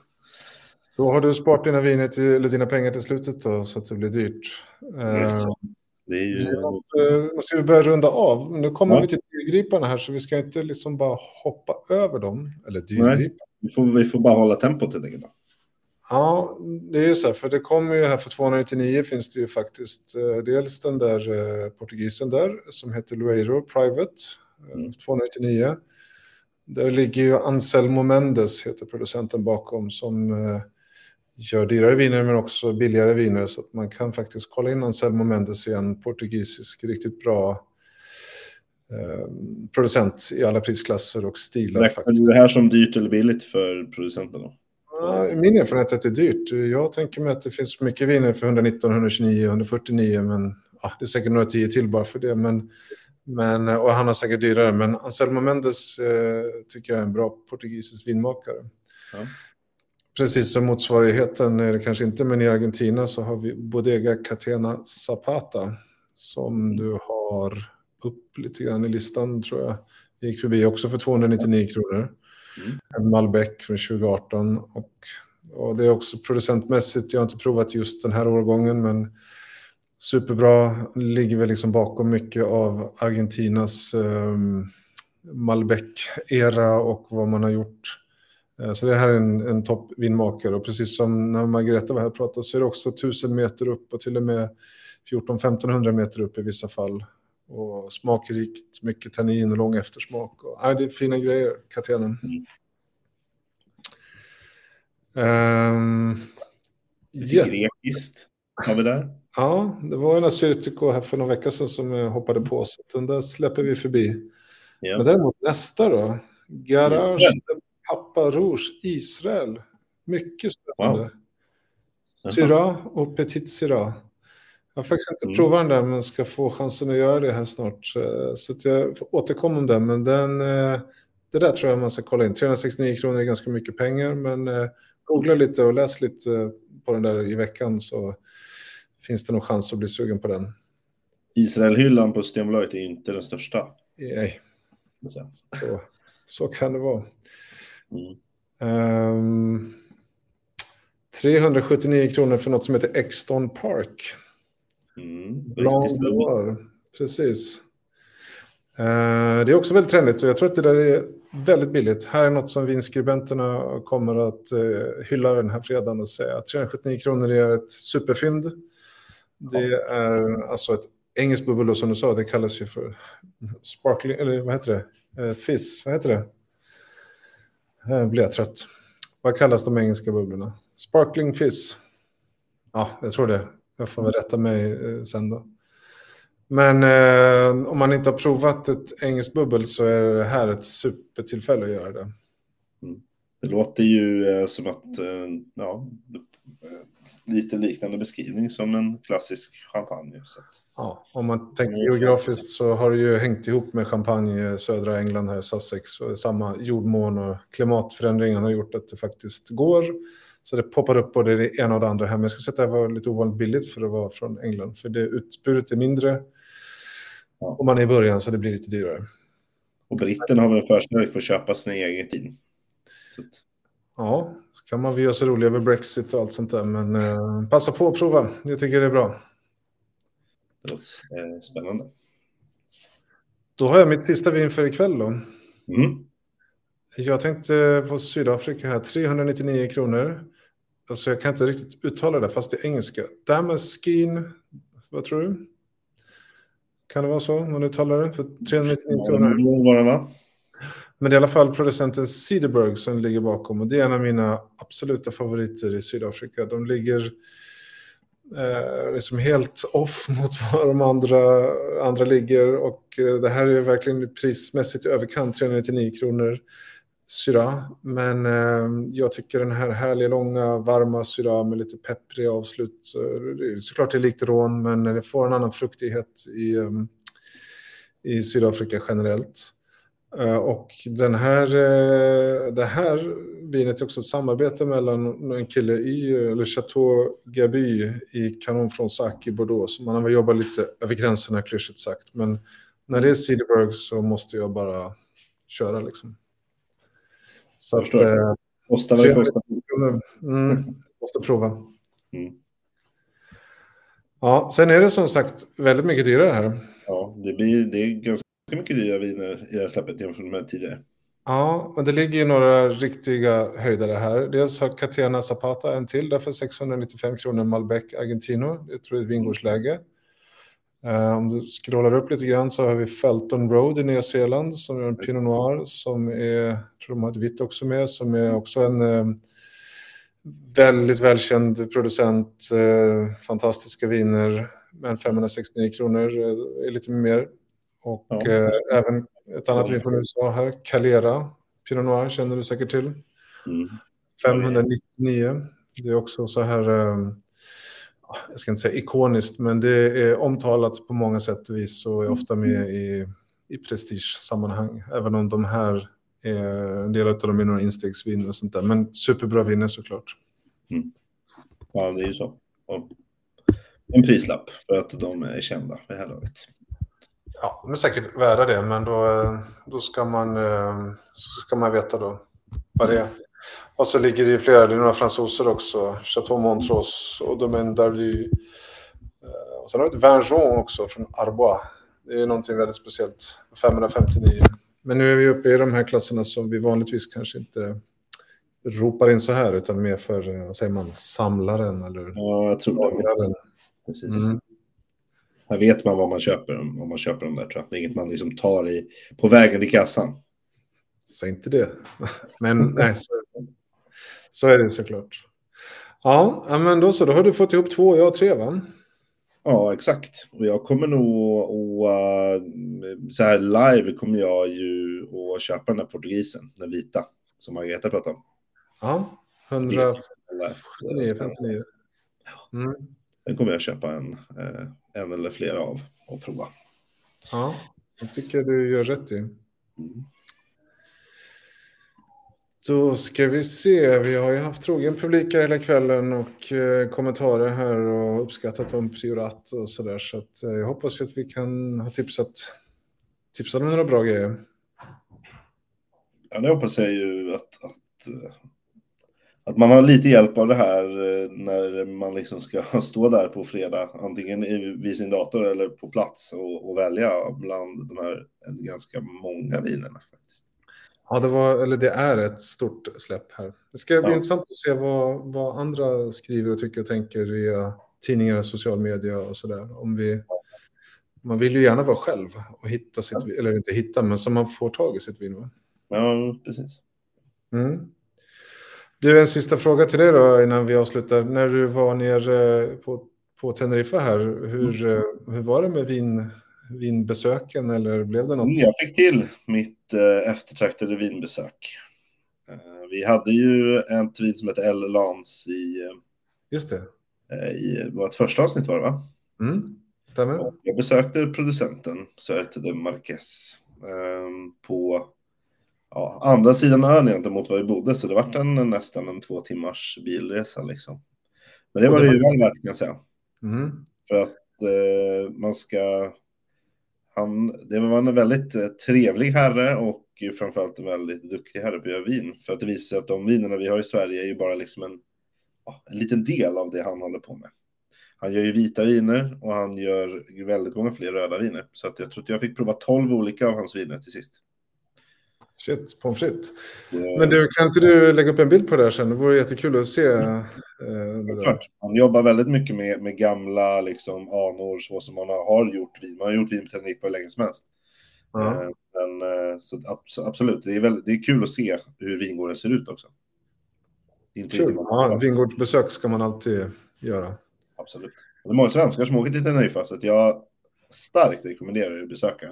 då har du sparat dina, viner till, eller dina pengar till slutet då, så att det blir dyrt. Exakt. Det är ju... Nu måste vi börja runda av. Nu kommer ja. vi till dyrgriparna här, så vi ska inte liksom bara hoppa över dem. Eller dyrgripar. Vi får, vi får bara hålla tempot helt enkelt. Ja, det är ju så här, för det kommer ju här för 299 finns det ju faktiskt eh, dels den där eh, portugisen där som heter Lueiro Private, eh, mm. 299. Där ligger ju Anselmo Mendes, heter producenten bakom, som eh, gör dyrare viner men också billigare viner. Så att man kan faktiskt kolla in Anselmo Mendes i en portugisisk riktigt bra eh, producent i alla prisklasser och stilar. Räknar du det här som dyrt eller billigt för producenten då? min erfarenhet är att det är dyrt. Jag tänker mig att det finns mycket viner för 119, 129, 149, men ja, det är säkert några tio till bara för det. Men, men, och han har säkert dyrare, men Anselmo Mendes eh, tycker jag är en bra portugisisk vinmakare. Ja. Precis som motsvarigheten är det kanske inte, men i Argentina så har vi Bodega Catena Zapata som mm. du har upp lite grann i listan tror jag. gick förbi också för 299 kronor. Mm. En Malbec från 2018. Och, och det är också producentmässigt, jag har inte provat just den här årgången, men superbra. Ligger väl liksom bakom mycket av Argentinas um, Malbec-era och vad man har gjort. Eh, så det här är en, en toppvinmakare och precis som när Margareta var här och pratade så är det också 1000 meter upp och till och med 14-1500 meter upp i vissa fall. Och smakrikt, mycket tannin och lång eftersmak. Och, ja, det är fina grejer, katenen. Mm. Um, Lite grekiskt har vi där. Ja, det var en Assyrtiko här för några veckor sedan som jag hoppade på. Så den där släpper vi förbi. Ja. Men däremot nästa då. Garage Israel. Papa Rouge, Israel. Mycket spännande. Wow. Syrah och Petit Syrah. Jag har faktiskt inte Mm. provat den där men ska få chansen att göra det här snart. Eh, Så att jag får återkomma om den. Men den, eh, det där tror jag man ska kolla in. 369 kronor är ganska mycket pengar men eh, googla lite och läs lite på den där i veckan så finns det nog chans att bli sugen på den. Israelhyllan på Systembolaget är inte den största. Nej, Så. så, kan det vara. Mm. Ehm, 379 kronor för något som heter Exton Park. Mm. Precis. Eh, det är också väldigt trendigt och jag tror att det där är väldigt billigt. Här är något som vinskribenterna kommer att eh, hylla den här fredagen och säga att 379 kronor är ett superfynd. Det är alltså ett engelskt bubbel som du sa, det kallas ju för sparkling, eller vad heter det? Eh, fizz, vad heter det? Nu blir jag trött. Vad kallas de engelska bubblorna? Sparkling fizz. Ja, jag tror det. Jag får väl rätta mig eh, sen då. Men eh, om man inte har provat ett engelskt bubbel så är det här ett supertillfälle att göra det. Det låter ju eh, som att, eh, ja, eh, lite liknande beskrivning som en klassisk champagne. Så Ja, om man tänker Mm. geografiskt så har det ju hängt ihop med champagne i södra England här i Sussex. Och samma jordmån och klimatförändringar har gjort att det faktiskt går. Så det poppar upp både det ena och det andra här. Men jag skulle säga att det här var lite ovanligt billigt för att vara från England. För det utbudet är mindre. Ja. Om man är i början så det blir lite dyrare. och britterna har väl för sig att köpa sin egen vin. Att, Ja, kan man väl göra sig rolig över Brexit och allt sånt där. Men eh, passa på att prova. Jag tycker det är bra. det låter eh, spännande. Då har jag mitt sista vin för ikväll då. Mm. Jag tänkte på Sydafrika här, 399 kronor. Alltså jag kan inte riktigt uttala det fast det är engelska. Damaskin, vad tror du? Kan det vara så man uttalar det? För 399 Ja, kronor. det vara va? Men det är i alla fall producenten Cederberg som ligger bakom och det är en av mina absoluta favoriter i Sydafrika. De ligger eh, liksom helt off mot vad de andra, andra ligger och eh, det här är verkligen prismässigt i överkant, 399 kronor syra. Men eh, jag tycker den här härliga, långa, varma syra med lite pepprig avslut, eh, det är såklart det är likt rån men det får en annan fruktighet i, eh, i Sydafrika generellt. Eh, Och den här, eh, det här vinet är också ett samarbete mellan en kille i, eller Chateau Gaby i Canon Fronsac i Bordeaux. Så man har väl jobbat lite över gränserna, klyschigt sagt. Men när det är Cederberg så måste jag bara köra liksom. Så Jag att, förstår. eh, Kostar vad det kostar. mm, måste prova. Mm. Ja, sen är det som sagt väldigt mycket dyrare här. Ja, det, blir, det är ganska mycket dyra viner i det här släppet jämfört med tidigare. Ja, men det ligger ju några riktiga höjdare här. Dels har Catena Zapata en till, därför 695 kronor Malbec Argentino. Det tror jag är ett vingårdsläge. Eh, om du scrollar upp lite grann så har vi Felton Road i Nya Zeeland som är en Pinot Noir som är, jag tror de har ett vitt också med, som är också en eh, väldigt välkänd producent, eh, fantastiska viner, men 569 kronor är lite mer. Och Ja. eh, även ett annat vin från USA här, Calera Pinot Noir känner du säkert till. Mm. 599. Det är också så här, eh, jag ska inte säga ikoniskt, men det är omtalat på många sätt och vis och är ofta med i, i prestigesammanhang. Även om de här, är, en del av dem är några instegsviner och sånt där. Men superbra viner såklart. Ja, det är ju så. Och en prislapp för att de är kända för det här laget. Ja, de är säkert värda det, men då, eh, då ska, man, eh, ska man veta då vad det är. Och så ligger det ju flera, det är några fransoser också, Chateau Montrose och Domaine d'Arly. Eh, Och sen har vi ett Vinjon också från Arbois. Det är någonting väldigt speciellt, 559. Men nu är vi uppe i de här klasserna som vi vanligtvis kanske inte ropar in så här, utan mer för, vad säger man, samlaren eller Ja, jag tror det. Precis. Mm. Här vet man vad man köper om man köper dem där tror jag. Det är inget man liksom tar i på vägen till kassan. Säg inte det. Men nej, så, så är det såklart. Ja, ja, men då så. Då har du fått ihop två, jag tre va? Ja, exakt. Och jag kommer nog att, så här live kommer jag ju att köpa den här portugisen, den vita, som Margareta pratade om. Ja, 179, 59. Mm. Den kommer jag köpa en, eh, en eller flera av och prova. Ja, jag tycker du gör rätt i. Mm. Då ska vi se, vi har ju haft trogen publik hela kvällen och eh, kommentarer här och uppskattat om Priorat och sådär. Så att, eh, jag hoppas att vi kan ha tipsat, tipsat om några bra grejer. Ja, det hoppas jag ju att, att, eh, att man har lite hjälp av det här eh, när man liksom ska stå där på fredag, antingen vid sin dator eller på plats och, och välja bland de här ganska många vinerna. Faktiskt. Ja, det, var, eller det är ett stort släpp här. Det ska bli ja. intressant att se vad, vad andra skriver och tycker och tänker via tidningar, social media och sådär. Om vi, man vill ju gärna vara själv och hitta sitt, ja. eller inte hitta, men så man får tag i sitt vin. Ja, precis. Mm. Du, en sista fråga till dig då innan vi avslutar. När du var nere på, på Teneriffa här, hur, mm. hur var det med vin, vinbesöken eller blev det något? Mm, jag fick till mitt eh, eftertraktade vinbesök. Eh, vi hade ju ett vin som heter El Lans i, eh, Just det. Eh, i vårt första avsnitt var det va? Mm, stämmer. Jag besökte producenten Suerte de Marquez på ja, andra sidan ön egentligen mot var vi bodde, så det var en, nästan en två timmars bilresa liksom. Men det var det, det ju väl värt kan jag säga. Mm. För att eh, man ska han, det var en väldigt eh, trevlig herre och framförallt en väldigt duktig herre på att göra vin. För att det visar sig att de vinerna vi har i Sverige är ju bara liksom en, en liten del av det han håller på med. Han gör ju vita viner och han gör väldigt många fler röda viner. Så att jag tror att jag fick prova tolv olika av hans viner till sist. Shit, pommes frites. Ja. Men du, kan inte du lägga upp en bild på det här sen? Det vore jättekul att se. Eh, klart. Han jobbar väldigt mycket med, med gamla liksom, anor så som man har gjort vin. Man har gjort vin på Teneriffa hur länge som helst. Ja. Eh, men, eh, så, absolut, det är, väldigt, det är kul att se hur vingården ser ut också. Inte kul. Ja, vingårdsbesök ska man alltid göra. Absolut. Det är många svenskar som åker till Teneriffa så att jag starkt rekommenderar att besöka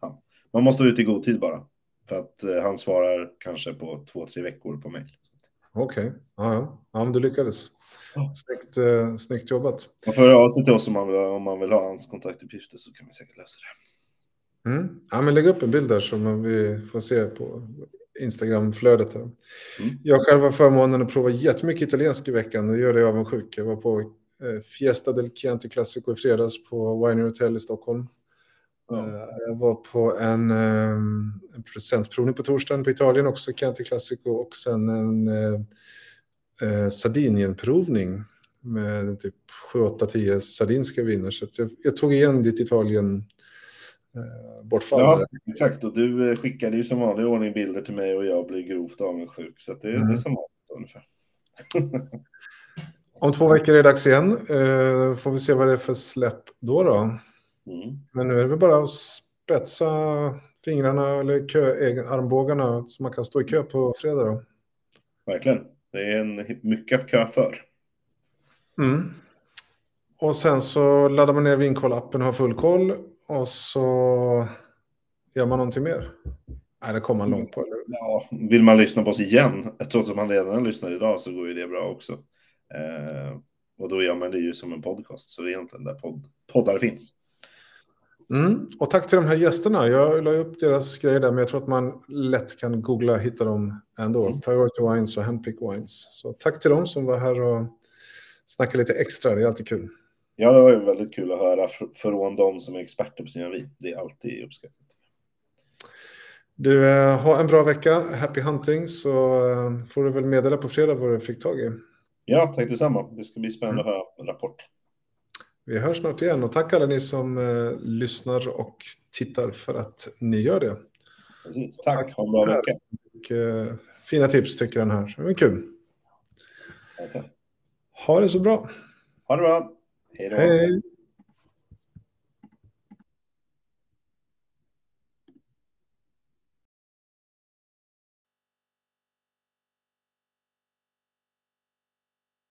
han. Man måste ut i god tid bara. För att eh, han svarar kanske på två, tre veckor på mejl. Okej, okay. ja, ja. ja, men du lyckades. Snyggt, eh, snyggt jobbat. Man får höra av sig till oss om man, vill, om man vill ha hans kontaktuppgifter så kan vi säkert lösa det. Mm. Ja, men lägg upp en bild där som vi får se på Instagram-flödet. Mm. Jag själv har förmånen att prova jättemycket italiensk i veckan. Det gör det avundsjuk. Jag var på eh, Fiesta del Chianti Classico i fredags på Winer Hotel i Stockholm. Ja. Eh, jag var på en, ehm, en producentprovning på torsdagen på Italien också, Chianti Classico, och sen en eh, eh Sardinienprovning med typ 7-8-10 sardinska viner. Så jag, jag, tog igen ditt Italien eh, bortfall. Ja, exakt. Och du skickade ju som vanlig ordning bilder till mig och jag blir grovt avundsjuk. Så det, mm. det är som vanligt ungefär. Om två veckor är det dags igen. Eh, får vi se vad det är för släpp då. då. Mm. Men nu är det väl bara att spetsa fingrarna eller kö, armbågarna så man kan stå i kö på fredag. Då. Verkligen. Det är en, mycket att kö för. Mm. Och sen så laddar man ner Vinkoll-appen och har full koll. Och så gör man någonting mer. Nej, det kommer man långt på. Eller? Ja, vill man lyssna på oss igen, trots att man redan lyssnar idag, så går ju det bra också. Eh, och då gör man det ju som en podcast, så det är egentligen där podd, poddar finns. Mm. Och tack till de här gästerna. Jag la upp deras grejer där, men jag tror att man lätt kan googla och hitta dem ändå. Mm. Priority Wines och Handpick Wines. Så tack till dem som var här och snackade lite extra. Det är alltid kul. Ja, det var ju väldigt kul att höra från de som är experter på sina vin. Det är alltid uppskattat. Du, eh, ha en bra vecka. Happy hunting, så eh, får du väl meddela på fredag vad du fick tag i. Ja, tack detsamma. Det ska bli spännande mm. att höra en rapport. Vi hörs snart igen och tack alla ni som eh, lyssnar och tittar för att ni gör det. Precis, tack. Ha en bra vecka. Och, eh, fina tips tycker den här. Det var kul. Okay. Ha det så bra. Ha det bra. Hej då. Hej.